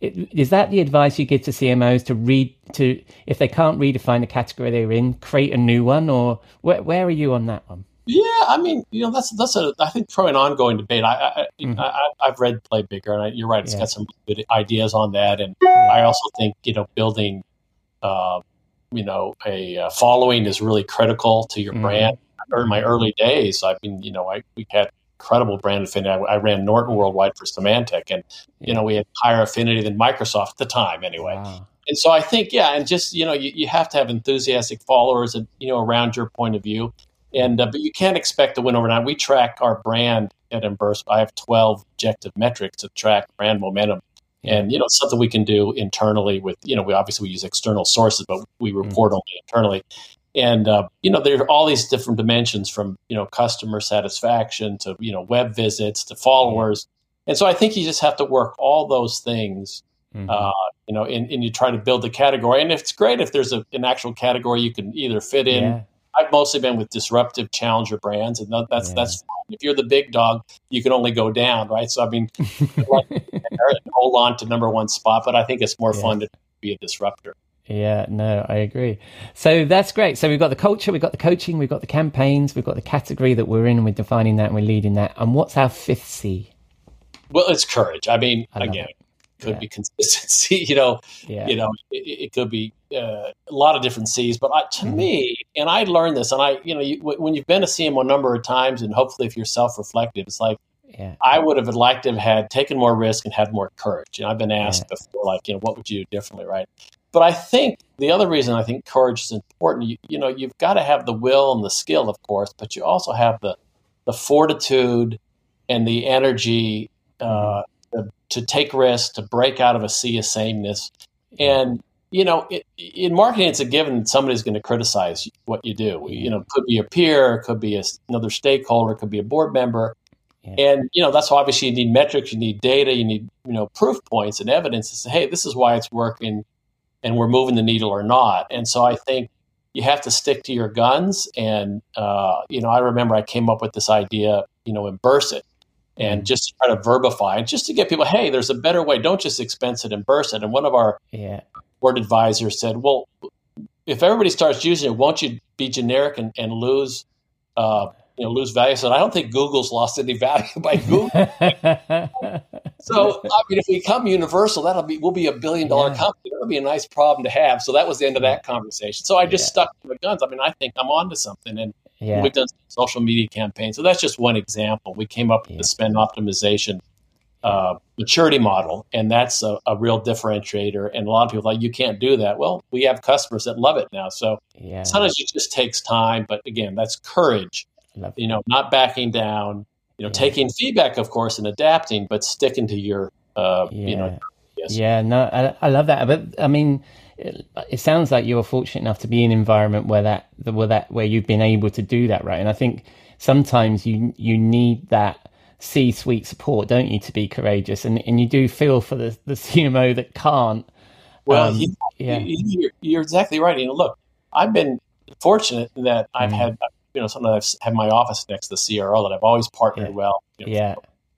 It, is that the advice you give to CMOs to read to if they can't redefine the category they're in, create a new one, or where where are you on that one? Yeah, I mean, you know, that's that's a I think probably an ongoing debate. I, I, Mhm. I I've read Play Bigger, and I, you're right. It's Yeah. got some good ideas on that, and I also think you know building, uh, you know, a uh, following is really critical to your Mhm. brand. In my early days, I mean, you know, I we had incredible brand affinity. I, I ran Norton Worldwide for Symantec, and you know, we had higher affinity than Microsoft at the time, anyway. Wow. And so I think, yeah, and just you know, you, you have to have enthusiastic followers, and you know, around your point of view, and uh, but you can't expect to win overnight. We track our brand at Emburse. I have twelve objective metrics to track brand momentum, and you know, something we can do internally with you know, we obviously we use external sources, but we report only internally. And uh, you know, there are all these different dimensions from you know customer satisfaction to you know web visits to followers, and so I think you just have to work all those things Mhm. uh, you know, and, and you try to build the category. And it's great if there's a, an actual category you can either fit in. yeah. I've mostly been with disruptive challenger brands, and that's Yeah. that's fine. If you're the big dog, you can only go down, right? So I mean, hold on to number one spot, but I think it's more Yeah. fun to be a disruptor. Yeah, no, I agree. So that's great. So we've got the culture, we've got the coaching, we've got the campaigns, we've got the category that we're in, and we're defining that and we're leading that. And what's our fifth C? Well, it's courage. I mean, I again, it. Could Yeah. be consistency. You know, Yeah. you know, it, it could be uh, a lot of different C's. But I, to Mhm. me, and I learned this, and I, you know, you, when you've been a CMO a number of times, and hopefully if you're self-reflective, it's like yeah. I would have liked to have had taken more risk and had more courage. You know, I've been asked before, like, you know, what would you do differently, right? But I think the other reason I think courage is important, you, you know, you've got to have the will and the skill, of course, but you also have the the fortitude and the energy uh, to, to take risks, to break out of a sea of sameness, and you know, it, in marketing, it's a given somebody's going to criticize what you do. You know, it could be a peer, it could be a, another stakeholder, it could be a board member. And you know that's why obviously you need metrics, you need data, you need you know proof points and evidence to say, hey, this is why it's working, and we're moving the needle or not. And so I think you have to stick to your guns. And uh, you know, I remember I came up with this idea, you know, Emburse it, and just to try to verbify just to get people, hey, there's a better way. Don't just expense it Emburse it. And one of our Yeah. board advisors said, well, if everybody starts using it, won't you be generic and, and lose uh, you know lose value. So I don't think Google's lost any value by Google. so I mean, if we become universal, that'll be we'll be a billion dollar Yeah. company. That'll be a nice problem to have. So that was the end of that conversation. So I just Yeah. stuck to my guns. I mean, I think I'm onto something, and yeah. we've done social media campaigns. So that's just one example. We came up with Yeah. the spend optimization uh, maturity model, and that's a, a real differentiator. And a lot of people are like, you can't do that. Well, we have customers that love it now. So Yeah. sometimes it just takes time, but again, that's courage. Love You know, not backing down. You know, Yeah. taking feedback, of course, and adapting, but sticking to your, uh, you know, yes. Yeah, no, I, I love that. But I mean, it, it sounds like you were fortunate enough to be in an environment where that, where that, where you've been able to do that, right? And I think sometimes you you need that C-suite support, don't you, to be courageous? And and you do feel for the the CMO that can't. Well, Um, you- yeah. you, you're, exactly right. You know, look, I've been fortunate that I've Mm. had, you know, sometimes I've had my office next to the CRO that I've always partnered Yeah. well. You know, Yeah,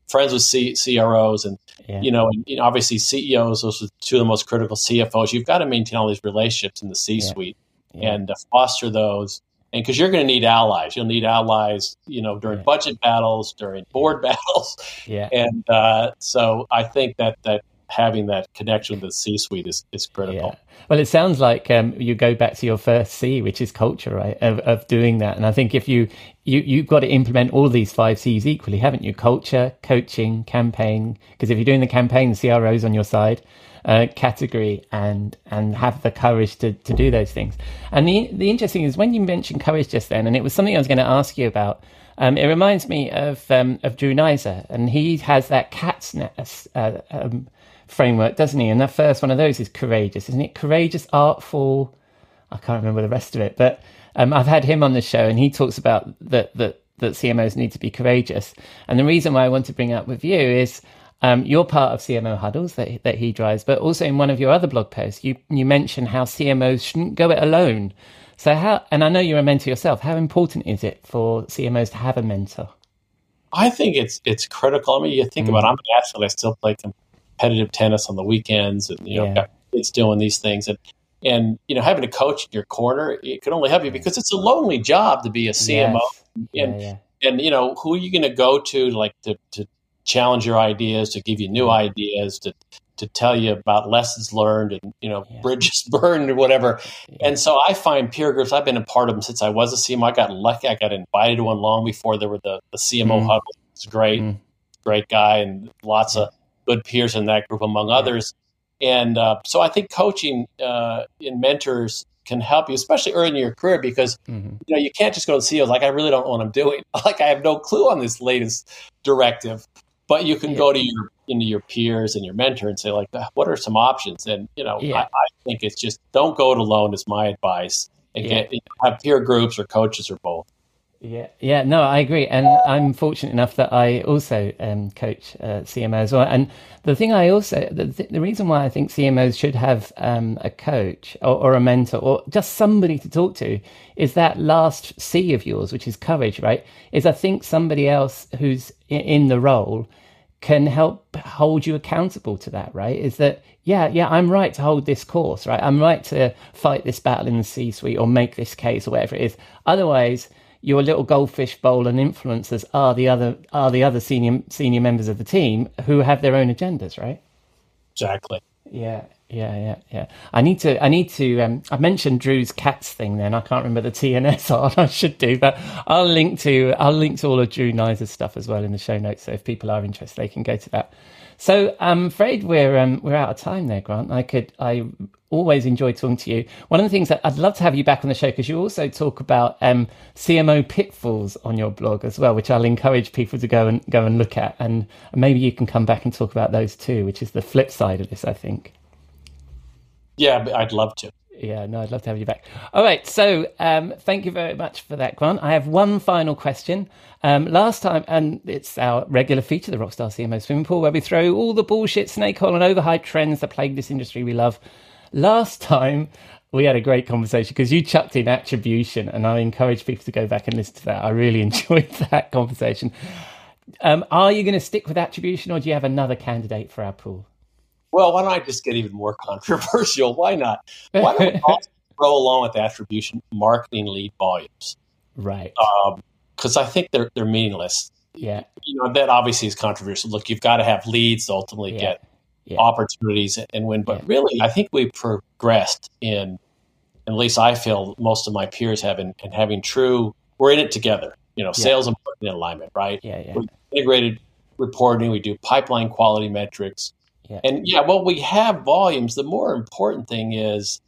Friends with C- CROs and, yeah, you know, and, you know, obviously CEOs, those are two of the most critical CFOs. You've got to maintain all these relationships in the C suite yeah. and uh, foster those. And because you're going to need allies, you'll need allies, you know, during Yeah. budget battles, during board battles, yeah. and uh, so I think that that having that connection with the C-suite is is critical. Yeah. Well, it sounds like um, you go back to your first C, which is culture, right? Of, of doing that, and I think if you you you've got to implement all these five C's equally, haven't you? Culture, coaching, campaign. Because if you're doing the campaign, the CRO's on your side. Uh, category and and have the courage to, to do those things. And the the interesting is when you mentioned courage just then, and it was something I was going to ask you about. Um, it reminds me of um, of Drew Neisser, and he has that cat's nest uh, um, framework, doesn't he? And that first one of those is courageous, isn't it? Courageous, artful. I can't remember the rest of it, but um, I've had him on the show, and he talks about that that that CMOs need to be courageous. And the reason why I want to bring up with you is um, you're part of CMO huddles that that he drives, but also in one of your other blog posts, you you mention how CMOs shouldn't go it alone. So how, and I know you're a mentor yourself. How important is it for CMOs to have a mentor? I think it's it's critical. I mean, you think Mm. about I'm an athlete. I still play competitive tennis on the weekends, and you know, Yeah. kids doing these things, and and you know, having a coach in your corner it could only help you because it's a lonely job to be a CMO. Yes. And- yeah, yeah. And you know, who are you going to go to, like to to challenge your ideas, to give you new ideas, to to tell you about lessons learned, and you know, Yeah. bridges burned or whatever. Yeah. And so I find peer groups. I've been a part of them since I was a CMO. I got lucky. I got invited to one long before there were the, the CMO Mm. huddle. It's great, Mm. great guy, and lots of good peers in that group, among others. And uh, so I think coaching uh, and mentors can help you, especially early in your career, because Mhm. you know you can't just go to the CEO like I really don't know what I'm doing. Like I have no clue on this latest directive. But you can Yeah. go to your into your peers and your mentor and say like, "Ah, what are some options? And you know, Yeah. I, I think it's just don't go it alone. Is my advice. And Yeah. get have peer groups or coaches or both. Yeah, yeah, no, I agree, and I'm fortunate enough that I also um, coach uh, CMO as well. And the thing I also, the, the reason why I think CMOs should have um, a coach or, or a mentor or just somebody to talk to is that last C of yours, which is courage, right? Is I think somebody else who's in the role can help hold you accountable to that, right? Is that, yeah, yeah, I'm right to hold this course, right? I'm right to fight this battle in the C suite or make this case or whatever it is. Otherwise, your little goldfish bowl and influencers are the other are the other senior senior members of the team who have their own agendas, right? Exactly. Yeah, yeah, yeah, yeah. I need to. I need to. Um, I mentioned Drew's cats thing. Then I can't remember the TNS on. I should do, but I'll link to. I'll link to all of Drew Neisser's stuff as well in the show notes. So if people are interested, they can go to that. So I'm afraid we're um, we're out of time there, Grant. I could. I always enjoy talking to you. One of the things that I'd love to have you back on the show because you also talk about um, CMO pitfalls on your blog as well, which I'll encourage people to go and go and look at, and maybe you can come back and talk about those too, which is the flip side of this, I think. Yeah, I'd love to. Yeah, no, I'd love to have you back. All right, so um, thank you very much for that, Grant. I have one final question. Um, last time, and it's our regular feature, the Rockstar CMO Swimming Pool, where we throw all the bullshit, snake oil, and overhyped trends that plague this industry we love. Last time, we had a great conversation because you chucked in attribution, and I encourage people to go back and listen to that. I really enjoyed that conversation. Um, are you going to stick with attribution, or do you have another candidate for our pool? Well, why don't I just get even more controversial? Why not? Why don't we also throw along with attribution marketing lead volumes? Right. Um, because I think they're they're meaningless. Yeah. You know that obviously is controversial. Look, you've got to have leads to ultimately Yeah. get Yeah. opportunities and win. But Yeah. really, I think we progressed in, at least I feel most of my peers have in, in having true. We're in it together. You know, sales and marketing alignment, right? Yeah. Yeah. We integrated reporting. We do pipeline quality metrics. Yeah. And yeah, well, we have volumes. The more important thing is,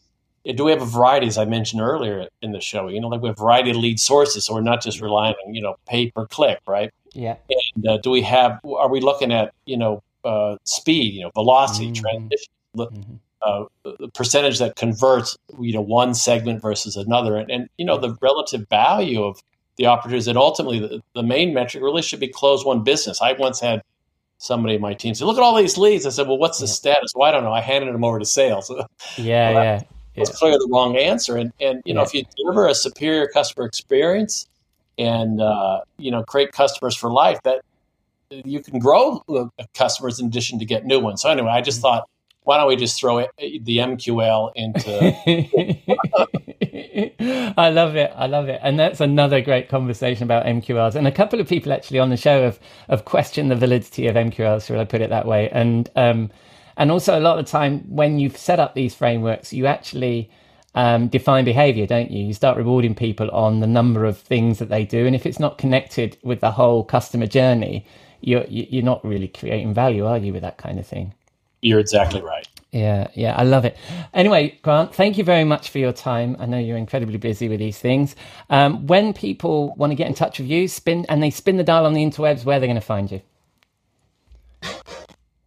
uh, do we have a variety, as I mentioned earlier in the show? You know, like we have a variety of lead sources, so we're not just relying on you know pay per click, right? Yeah. And uh, do we have? Are we looking at you know uh, speed, you know, velocity, Mhm. transition, Mhm. uh, the percentage that converts, you know, one segment versus another, and, and you know the relative value of the opportunities, and ultimately the, the main metric really should be close one business. I once had somebody in my team said, "Look at all these leads." I said, "Well, what's the Yeah. status?" Well, I don't know. I handed them over to sales. Yeah. Well, Yeah. It's clearly the wrong answer. And and you know, if you deliver a superior customer experience and uh, you know create customers for life, that you can grow uh, customers in addition to get new ones. So anyway, I just Mm-hmm. thought, why don't we just throw it, the MQL into I love it. I love it. And that's another great conversation about MQLs. And a couple of people actually on the show have, have questioned the validity of MQLs, should I put it that way? And um, and also a lot of the time when you've set up these frameworks, you actually um, define behavior, don't you? You start rewarding people on the number of things that they do. And if it's not connected with the whole customer journey, you're, you're not really creating value, are you, with that kind of thing? You're exactly right. Yeah, yeah, I love it. Anyway, Grant, thank you very much for your time. I know you're incredibly busy with these things. Um, when people want to get in touch with you, spin and they spin the dial on the interwebs, where they're going to find you?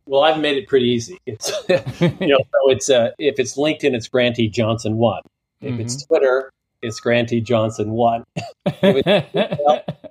Well, I've made it pretty easy. It's you know, so it's uh, if it's LinkedIn, it's Grantee Johnson one. If it's Twitter, it's Grantee Johnson one.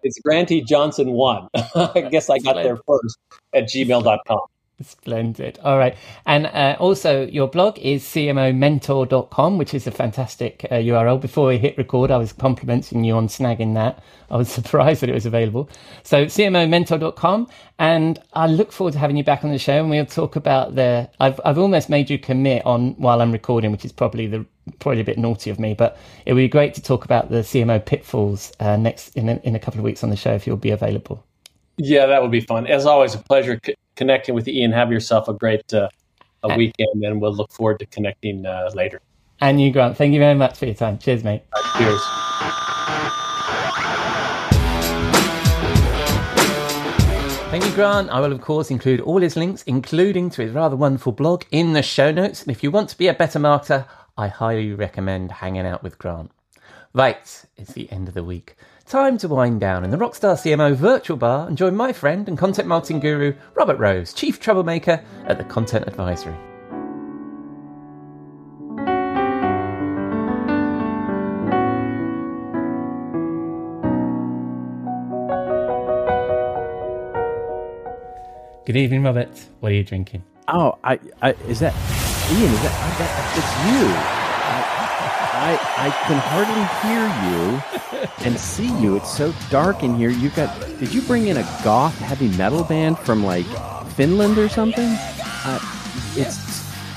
It's Grantee Johnson one. I guess I got there first at gmail.com. Splendid. All right. And uh, also, your blog is cmomentor.com, which is a fantastic uh, URL. Before we hit record, I was complimenting you on snagging that. I was surprised that it was available. So, cmomentor.com. And I look forward to having you back on the show and we'll talk about the. I've, I've almost made you commit on while I'm recording, which is probably the probably a bit naughty of me, but it would be great to talk about the CMO pitfalls uh, next in a, in a couple of weeks on the show if you'll be available. Yeah, that would be fun. As always, a pleasure c- connecting with you, Ian. Have yourself a great uh, a weekend, and we'll look forward to connecting uh, later. And you, Grant, thank you very much for your time. Cheers, mate. Cheers. Thank you, Grant. I will, of course, include all his links, including to his rather wonderful blog, in the show notes. And if you want to be a better marketer, I highly recommend hanging out with Grant. Right, it's the end of the week. Time to wind down in the Rockstar CMO virtual bar and join my friend and content marketing guru, Robert Rose, chief troublemaker at the Content Advisory. Good evening, Robert. What are you drinking? Oh, I, I is that Ian? Is that, I, that it's you? I, I can hardly hear you and see you. It's so dark in here. You got? Did you bring in a goth heavy metal band from like Finland or something? Uh, it's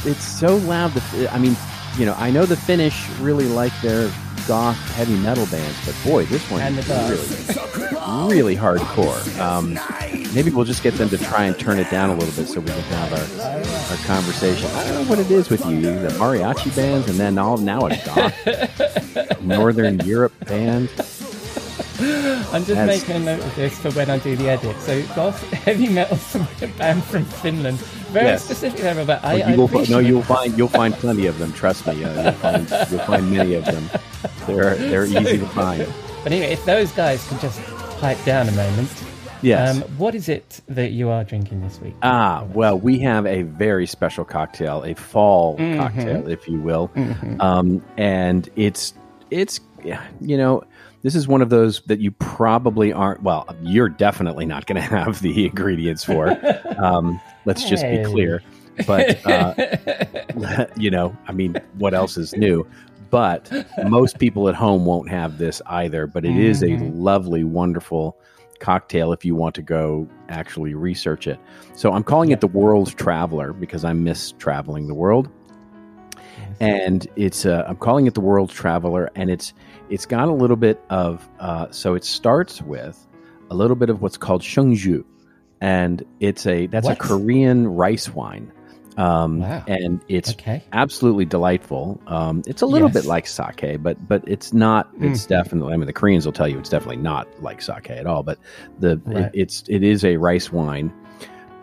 it's so loud. I mean, you know, I know the Finnish really like their goth heavy metal bands, but boy, this one And is really really hardcore. Um, maybe we'll just get them to try and turn it down a little bit so we can have our, our conversation. I don't know what it is with you, the mariachi bands, and then all now a goth Northern Europe band. I'm just That's- making a note of this for when I do the edit. So, goth heavy metal band from Finland. Very Yes. specific there, Robert. I, Well, I you will, fi- no, you'll find you'll find plenty of them. Trust me, uh, you'll, find, you'll find many of them. They're they're easy to find. But anyway, if those guys can just pipe down a moment. Yes. Um, what is it that you are drinking this week? Ah, well, we have a very special cocktail, a fall Mm-hmm. cocktail, if you will, um, and it's it's yeah, you know this is one of those that you probably aren't. Well, you're definitely not going to have the ingredients for. Um, let's just be clear. But uh, you know, I mean, what else is new? But most people at home won't have this either. But it is a Mm-hmm. lovely, wonderful cocktail if you want to go actually research it. So I'm calling it the World Traveler because I miss traveling the world. and it's uh, I'm calling it the World Traveler, and it's it's got a little bit of uh, so it starts with a little bit of what's called cheongju, and it's a that's What? a Korean rice wine, um, Wow. and it's Okay. absolutely delightful. Um, it's a little Yes. bit like sake, but but it's not. It's Mhm. definitely. I mean, the Koreans will tell you it's definitely not like sake at all. But the Right. it, it's it is a rice wine,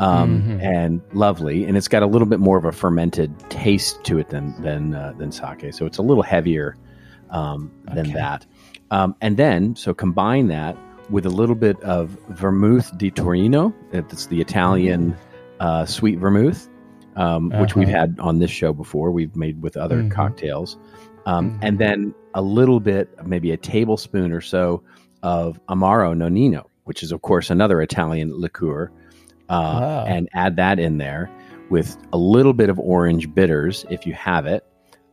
um, Mhm. and lovely, and it's got a little bit more of a fermented taste to it than than uh, than sake. So it's a little heavier um, than Okay. that. Um, and then so combine that with a little bit of vermouth di Torino. It's the Italian uh, sweet vermouth um, which we've Mm-hmm. Uh-huh. had on this show before. We've made with other Mhm. cocktails, um, Mhm. and then a little bit, maybe a tablespoon or so of Amaro Nonino, which is of course another Italian liqueur, uh, Wow. and add that in there with a little bit of orange bitters if you have it.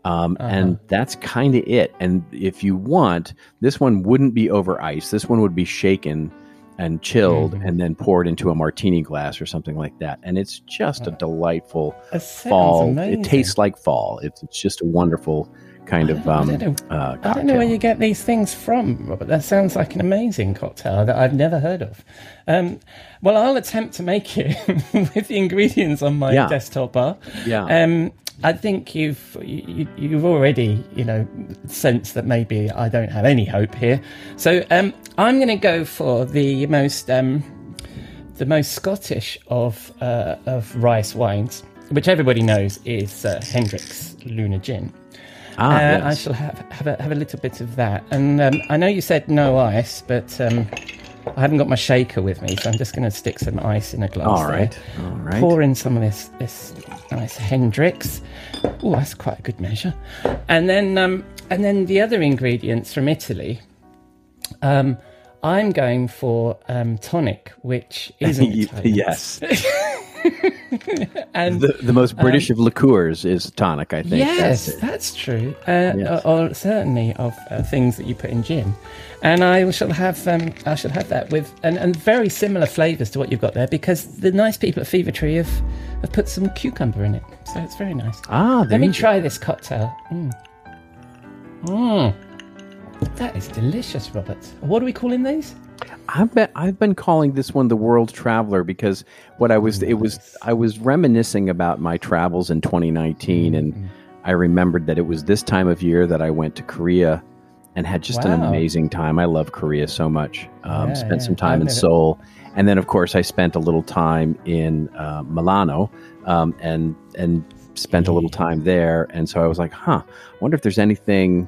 Um, Uh-huh. And that's kind of it. And if you want, this one wouldn't be over ice. This one would be shaken and chilled Mhm. and then poured into a martini glass or something like that. And it's just a delightful fall. amazing. It tastes like fall. It's, it's just a wonderful kind of I um, don't know. uh, I don't know where you get these things from, Robert. That sounds like an amazing cocktail that I've never heard of. Um, well, I'll attempt to make it with the ingredients on my Yeah. desktop bar. Yeah. Um, I think you've you, you've already you know sensed that maybe I don't have any hope here. So um, I'm going to go for the most um, the most Scottish of uh, of rice wines, which everybody knows is uh, Hendrick's Lunar Gin. Ah, Uh, yes. I shall have have a, have a little bit of that, and um, I know you said no ice, but um, I haven't got my shaker with me, so I'm just going to stick some ice in a glass. All there. right. All right. Pour in some of this this nice Hendrick's. Oh, that's quite a good measure. And then um, and then the other ingredients from Italy. Um, I'm going for um, tonic, which isn't yes. and The, the most British of liqueurs is tonic, I think. Um, Yes, That's that's, true. Uh, Yes. or, or certainly of uh, things that you put in gin, and I shall have um, I shall have that with and, and very similar flavours to what you've got there because the nice people at Fever Tree have, have put some cucumber in it, so it's very nice. Ah, Let me try this cocktail. Mm. Mm. That is delicious, Robert. What are we calling these? I've been I've been calling this one the World Traveler because what I was it was I was reminiscing about my travels in 2019 Mm-hmm. and I remembered that it was this time of year that I went to Korea and had just an amazing time. I love Korea so much. Um, Yeah, spent yeah. some time I've in never- Seoul, and then of course I spent a little time in uh, Milano, um, and and spent a little time there. And so I was like, huh, I wonder if there's anything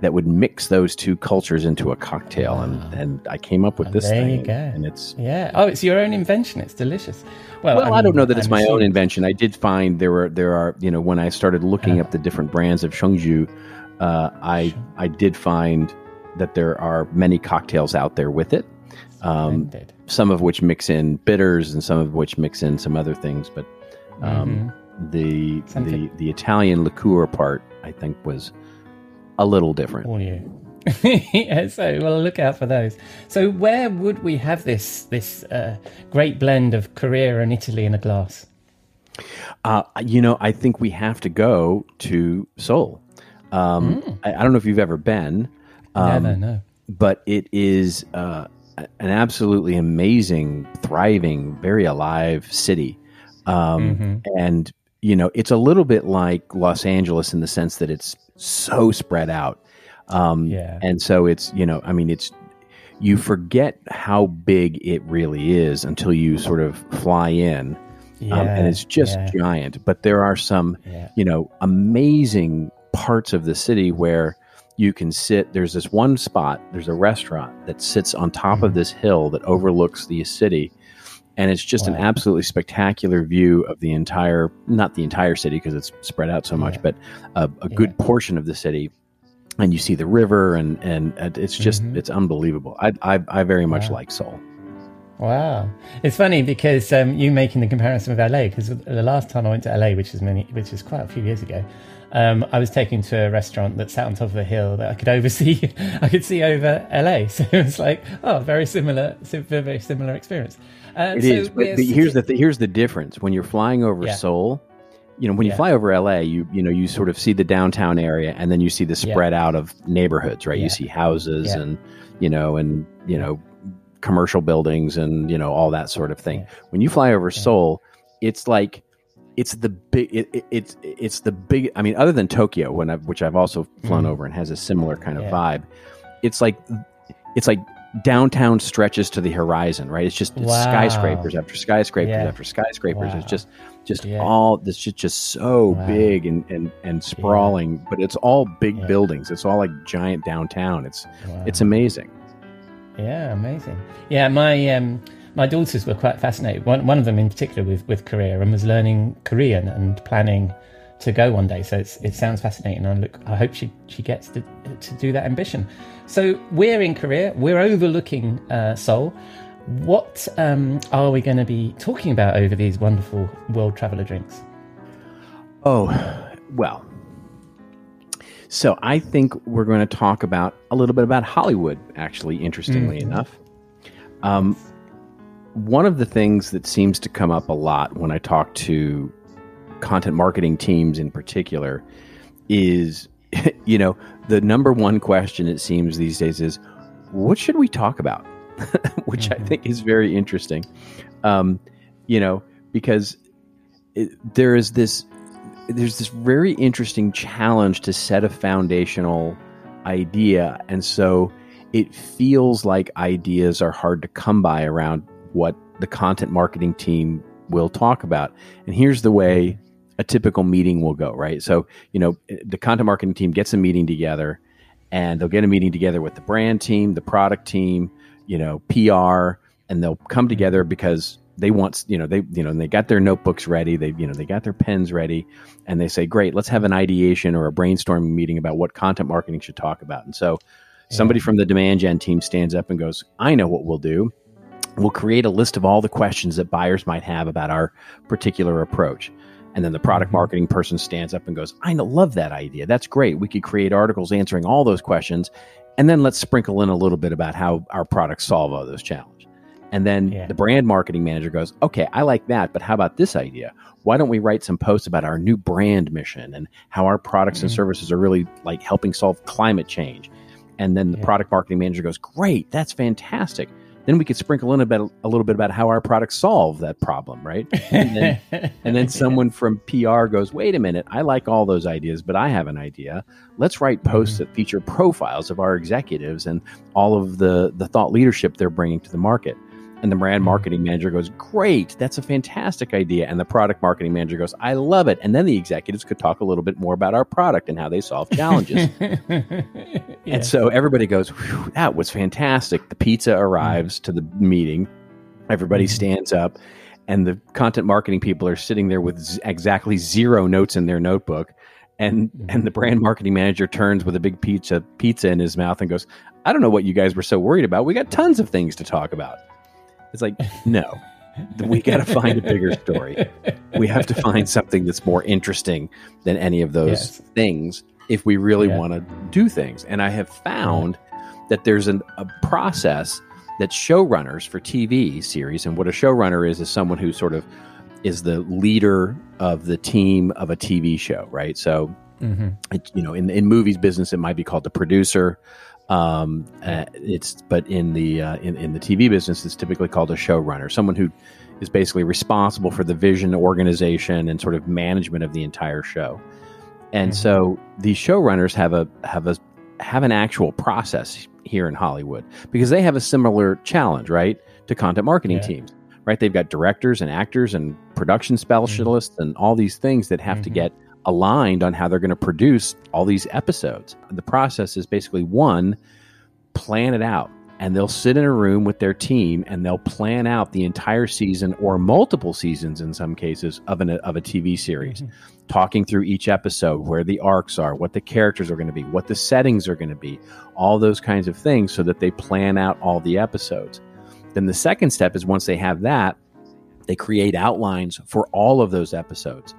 that would mix those two cultures into a cocktail. And and I came up with And this there you thing, go. and it's Yeah. Oh, it's your own invention. It's delicious. Well, well, I, mean, don't know that it's I'm my own invention. I did find there were there are you know when I started looking up the different brands of Cheongju, uh, I I did find that there are many cocktails out there with it. Um, some of which mix in bitters and some of which mix in some other things, but um, the Something- the the Italian liqueur part I think was a little different. All you. yeah, so well, look out for those. So, where would we have this this uh, great blend of Korea and Italy in a glass? Uh, you know, I think we have to go to Seoul. Um, I, I don't know if you've ever been. Um, Never, no. but it is uh, an absolutely amazing, thriving, very alive city. Um, Mm-hmm. And, you know, it's a little bit like Los Angeles in the sense that it's so spread out. Um, Yeah. And so it's, you know, I mean, it's, you forget how big it really is until you sort of fly in. Yeah, um, and it's just yeah, giant. But there are some, yeah. you know, amazing parts of the city where you can sit. There's this one spot, there's a restaurant that sits on top Mm-hmm. of this hill that overlooks the city. And it's just an absolutely spectacular view of the entire, not the entire city because it's spread out so much, Yeah. but a, a good portion of the city. And you see the river, and and it's just Mhm. it's unbelievable. I I, I very much Wow. like Seoul. Wow, it's funny because um, you making the comparison with LA. Because the last time I went to LA, which is many, which is quite a few years ago, um, I was taken to a restaurant that sat on top of a hill that I could oversee. I could see over LA, so it was like, oh, very similar, very very similar experience. Uh, It so is, but we're here's the th- here's the difference. When you're flying over Yeah. Seoul, you know when you Yeah. fly over LA, you you know you sort of see the downtown area, and then you see the Yeah. spread out of neighborhoods, right? Yeah. You see houses Yeah. and you know and you know commercial buildings and you know all that sort of thing. When you fly over Seoul, it's like it's the big it, it, it's it's the big. I mean, other than Tokyo, when I've, which I've also flown Mhm. over and has a similar kind of Yeah. vibe, it's like it's like downtown stretches to the horizon, right? It's just it's Wow. skyscrapers after skyscrapers Yeah. after skyscrapers. Wow. It's just just Yeah. all this just just so Wow. big and and and sprawling, but it's all big Yeah. buildings. It's all like giant downtown. It's it's amazing. Yeah, amazing. Yeah, my um, my daughters were quite fascinated. One one of them in particular with with Korea and was learning Korean and planning to go one day. So it sounds fascinating. I look, I hope she she gets to to do that ambition. So we're in Korea. We're overlooking uh, Seoul. What um, are we going to be talking about over these wonderful world traveler drinks? Oh, well. So I think we're going to talk about a little bit about Hollywood, actually, interestingly Mhm. enough. Um, one of the things that seems to come up a lot when I talk to content marketing teams in particular is, you know, the number one question it seems these days is, what should we talk about? Which I Mhm. think is very interesting. Um, you know, because it, there is this there's this very interesting challenge to set a foundational idea and so it feels like ideas are hard to come by around what the content marketing team will talk about. And here's the way a typical meeting will go right? So you know the content marketing team gets a meeting together and they'll get a meeting together with the brand team the product team you know pr and they'll come together because they want you know they you know and they got their notebooks ready they you know they got their pens ready and they say great let's have an ideation or a brainstorming meeting about what content marketing should talk about. And so somebody from the demand gen team stands up and goes i know what we'll do. We'll create a list of all the questions that buyers might have about our particular approach. And then the product mm-hmm. marketing person stands up and goes i love that idea. That's great. We could create articles answering all those questions. And then let's sprinkle in a little bit about how our products solve all those challenges and then Yeah. the brand marketing manager goes, okay, I like that, but how about this idea? Why don't we write some posts about our new brand mission and how our products and Mhm. services are really like helping solve climate change? And then the Yeah. product marketing manager goes, great, that's fantastic. Then we could sprinkle in a, bit, a little bit about how our products solve that problem, right? And then, and then someone from PR goes, wait a minute, I like all those ideas, but I have an idea. Let's write posts that feature profiles of our executives and all of the, the thought leadership they're bringing to the market. And the brand Mhm. marketing manager goes, Great, that's a fantastic idea. And the product marketing manager goes, I love it. And then the executives could talk a little bit more about our product and how they solve challenges. yeah. And so everybody goes, that was fantastic. The pizza arrives to the meeting. Everybody Mhm. stands up, and the content marketing people are sitting there with z- exactly zero notes in their notebook. And and the brand marketing manager turns with a big pizza pizza in his mouth and goes, I don't know what you guys were so worried about. We got tons of things to talk about. It's like, no, we got to find a bigger story. We have to find something that's more interesting than any of those Yes. things if we really Yeah. want to do things. And I have found that there's an, a process that showrunners for TV series, and what a showrunner is, is someone who sort of is the leader of the team of a TV show, right? So, hmm it, you know, in in movies business, it might be called the producer. Um, uh, it's but in the uh, in in the TV business, it's typically called a showrunner, someone who is basically responsible for the vision, organization, and sort of management of the entire show. And Mhm. so these showrunners have a have a have an actual process here in Hollywood because they have a similar challenge, right, to content marketing Yeah. teams. Right, they've got directors and actors and production specialists and all these things that have to Mhm. get aligned on how they're going to produce all these episodes. The process is basically one, plan it out. And they'll sit in a room with their team and they'll plan out the entire season or multiple seasons in some cases of, an, of a TV series, mm-hmm. talking through each episode, where the arcs are, what the characters are going to be, what the settings are going to be, all those kinds of things so that they plan out all the episodes. Then the second step is once they have that, they create outlines for all of those episodes.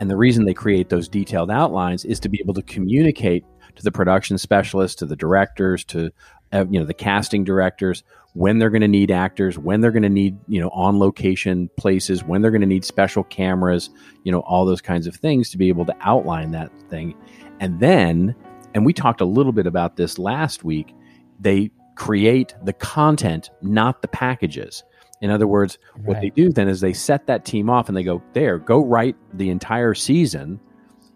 And the reason they create those detailed outlines is to be able to communicate to the production specialists, to the directors, to uh, you know the casting directors when they're going to need actors, when they're going to need you know on location places, when they're going to need special cameras, you know all those kinds of things to be able to outline that thing, and then and we talked a little bit about this last week. They create the content, not the packages. In other words, what they do then is they set that team off and they go, there, go write the entire season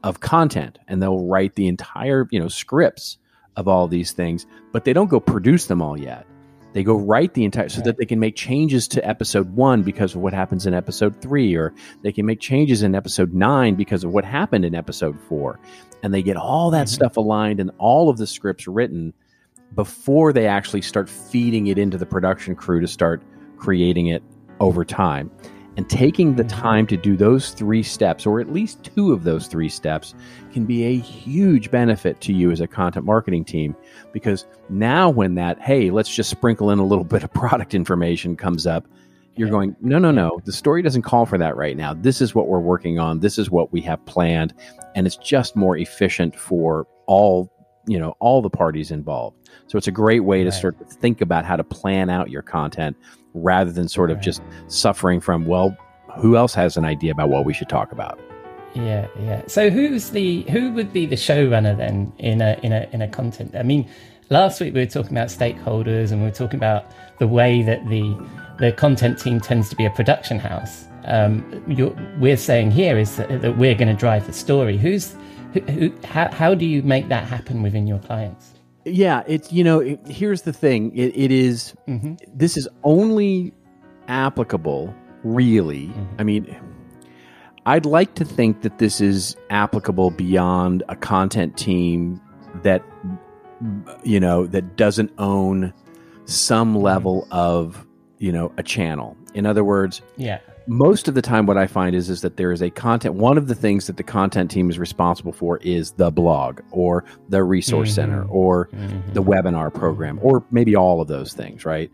of content. And they'll write the entire, you know, scripts of all these things, but they don't go produce them all yet. They go write the entire so that they can make changes to episode one because of what happens in episode three, or they can make changes in episode nine because of what happened in episode four. And they get all that mm-hmm. stuff aligned and all of the scripts written before they actually start feeding it into the production crew to start creating it over time. And taking the mm-hmm. time to do those three steps, or at least two of those three steps, can be a huge benefit to you as a content marketing team. Because now, when that, hey, let's just sprinkle in a little bit of product information comes up, you're going, no, no, no. The story doesn't call for that right now. This is what we're working on. This is what we have planned. And it's just more efficient for all, you know, all the parties involved. So it's a great way to Right. sort of think about how to plan out your content rather than sort of Right. just suffering from, well, who else has an idea about what we should talk about? Yeah, yeah. So who's the who would be the showrunner then in a in a in a content? I mean, last week we were talking about stakeholders and we were talking about the way that the the content team tends to be a production house. Um, we're saying here is that, that we're going to drive the story. Who's who, who, how, how do you make that happen within your clients? Yeah, it's you know, it, here's the thing. It, it is- mm-hmm. this is only applicable, really. Mm-hmm. I mean, I'd like to think that this is applicable beyond a content team that you know that doesn't own some mm-hmm. level of you know a channel. In other words, Yeah, most of the time what i find is is that there is a content one of the things that the content team is responsible for is the blog or the resource center mm-hmm. or the mm-hmm. webinar program or maybe all of those things right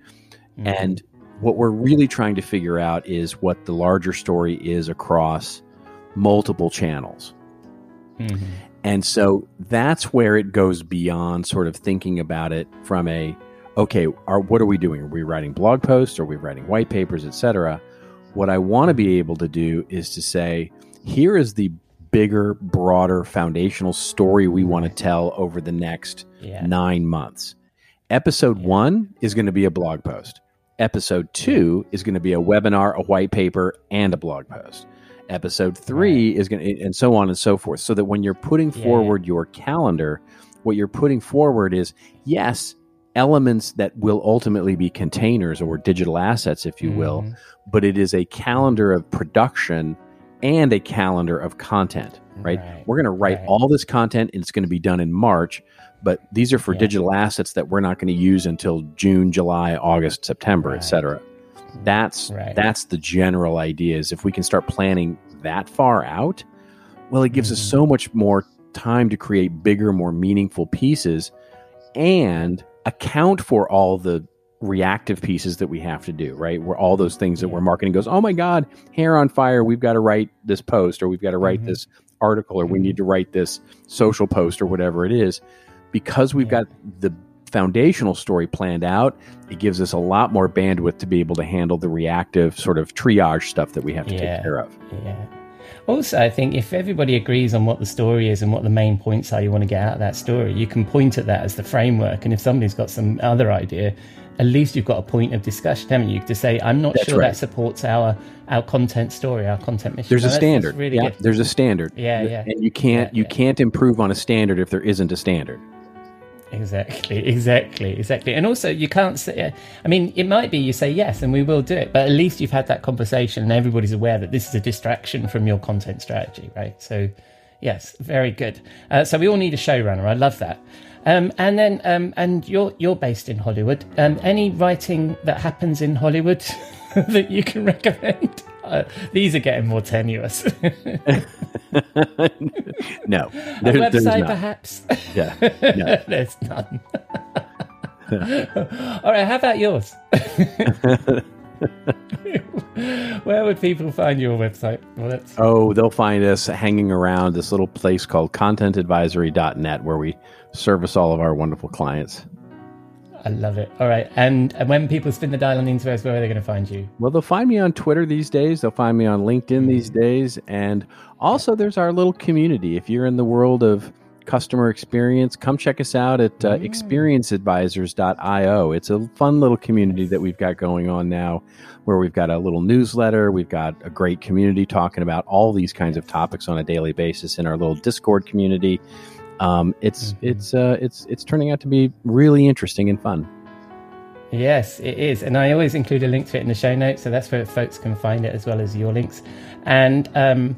mm-hmm. and what we're really trying to figure out is what the larger story is across multiple channels and so that's where it goes beyond sort of thinking about it from a okay, are what are we doing? Are we writing blog posts? Are we writing white papers, etc.? What I want to be able to do is to say, here is the bigger, broader, foundational story we want to tell over the next Yeah. nine months. Episode one is going to be a blog post. Episode two is going to be a webinar, a white paper, and a blog post. Episode three is going to, and so on and so forth. So that when you're putting Yeah. forward your calendar, what you're putting forward is yes, elements that will ultimately be containers or digital assets, if you will, Mm-hmm. but it is a calendar of production and a calendar of content, right? Right, We're going to write right. all this content and it's going to be done in March, but these are for Yeah. digital assets that we're not going to use until June, July, August, September, Right. etc. That's Right. that's the general idea is if we can start planning that far out, well it gives us Mm-hmm. so much more time to create bigger, more meaningful pieces and account for all the reactive pieces that we have to do, right? Where all those things that we're marketing goes, oh my God, hair on fire, we've got to write this post or we've got to write Mm-hmm. this article or we need to write this social post or whatever it is. Because we've got the foundational story planned out, it gives us a lot more bandwidth to be able to handle the reactive sort of triage stuff that we have to Yeah. take care of. Yeah. Also, I think if everybody agrees on what the story is and what the main points are you want to get out of that story, you can point at that as the framework. And if somebody's got some other idea, at least you've got a point of discussion, haven't you? To say, I'm not That's sure right. that supports our our content story, our content mission. There's No, a standard. really yeah, good. there's a standard. Yeah, yeah. And you can't Yeah, you yeah. can't improve on a standard if there isn't a standard. Exactly, exactly, exactly. And also, you can't say, I mean, it might be you say yes and we will do it, but at least you've had that conversation and everybody's aware that this is a distraction from your content strategy, right? So, yes, very good. Uh, so, we all need a showrunner. I love that. Um, and then, um, and you're you're based in Hollywood. Um, any writing that happens in Hollywood that you can recommend? Uh, these are getting more tenuous. No, a there- there's website, perhaps? Yeah, no. There's none. All right, how about yours? Where would people find your website? Well, Oh, they'll find us hanging around this little place called contentadvisory.net where we service all of our wonderful clients. I love it. All right, and, and when people spin the dial on Inverse, where are they going to find you? Well, they'll find me on Twitter these days. They'll find me on LinkedIn these days. And also, there's our little community. If you're in the world of customer experience, come check us out at uh, experienceadvisors.io. It's a fun little community that we've got going on now where we've got a little newsletter. We've got a great community talking about all these kinds of topics on a daily basis in our little Discord community. Um, it's it's uh, it's it's turning out to be really interesting and fun. Yes, it is. And I always include a link to it in the show notes, so that's where folks can find it as well as your links. And um,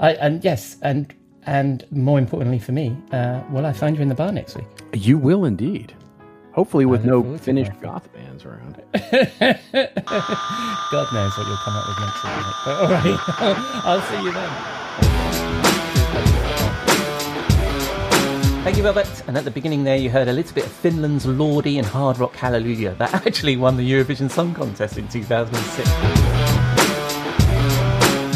I and yes, and and more importantly for me, uh, will I find you in the bar next week? You will indeed. Hopefully, with no Finnish goth bands around. God knows what you'll come up with next week. But all right, I'll see you then. Thank you, Robert. And at the beginning there, you heard a little bit of Finland's Lordi and Hard Rock Hallelujah. That actually won the Eurovision Song Contest in 2006.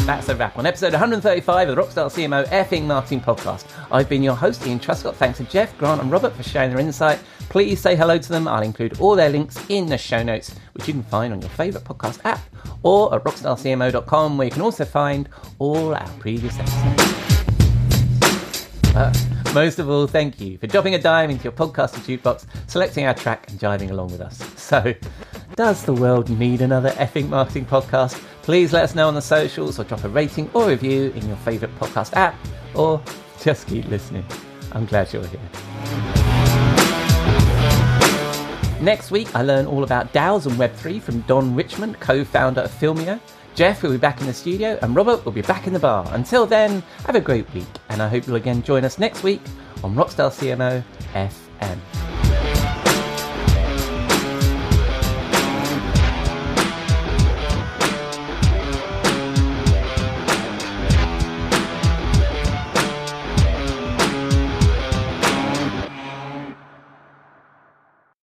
That's a wrap on episode 135 of the Rockstar CMO effing marketing podcast. I've been your host, Ian Truscott. Thanks to Jeff, Grant, and Robert for sharing their insight. Please say hello to them. I'll include all their links in the show notes, which you can find on your favourite podcast app or at rockstarcmo.com, where you can also find all our previous episodes. Uh, most of all, thank you for dropping a dime into your podcasting jukebox, selecting our track, and jiving along with us. So, does the world need another effing marketing podcast? Please let us know on the socials or drop a rating or review in your favourite podcast app, or just keep listening. I'm glad you're here. Next week, I learn all about DAOs and Web3 from Don Richmond, co founder of Filmio. Jeff will be back in the studio, and Robert will be back in the bar. Until then, have a great week, and I hope you'll again join us next week on Rockstar CMO FM.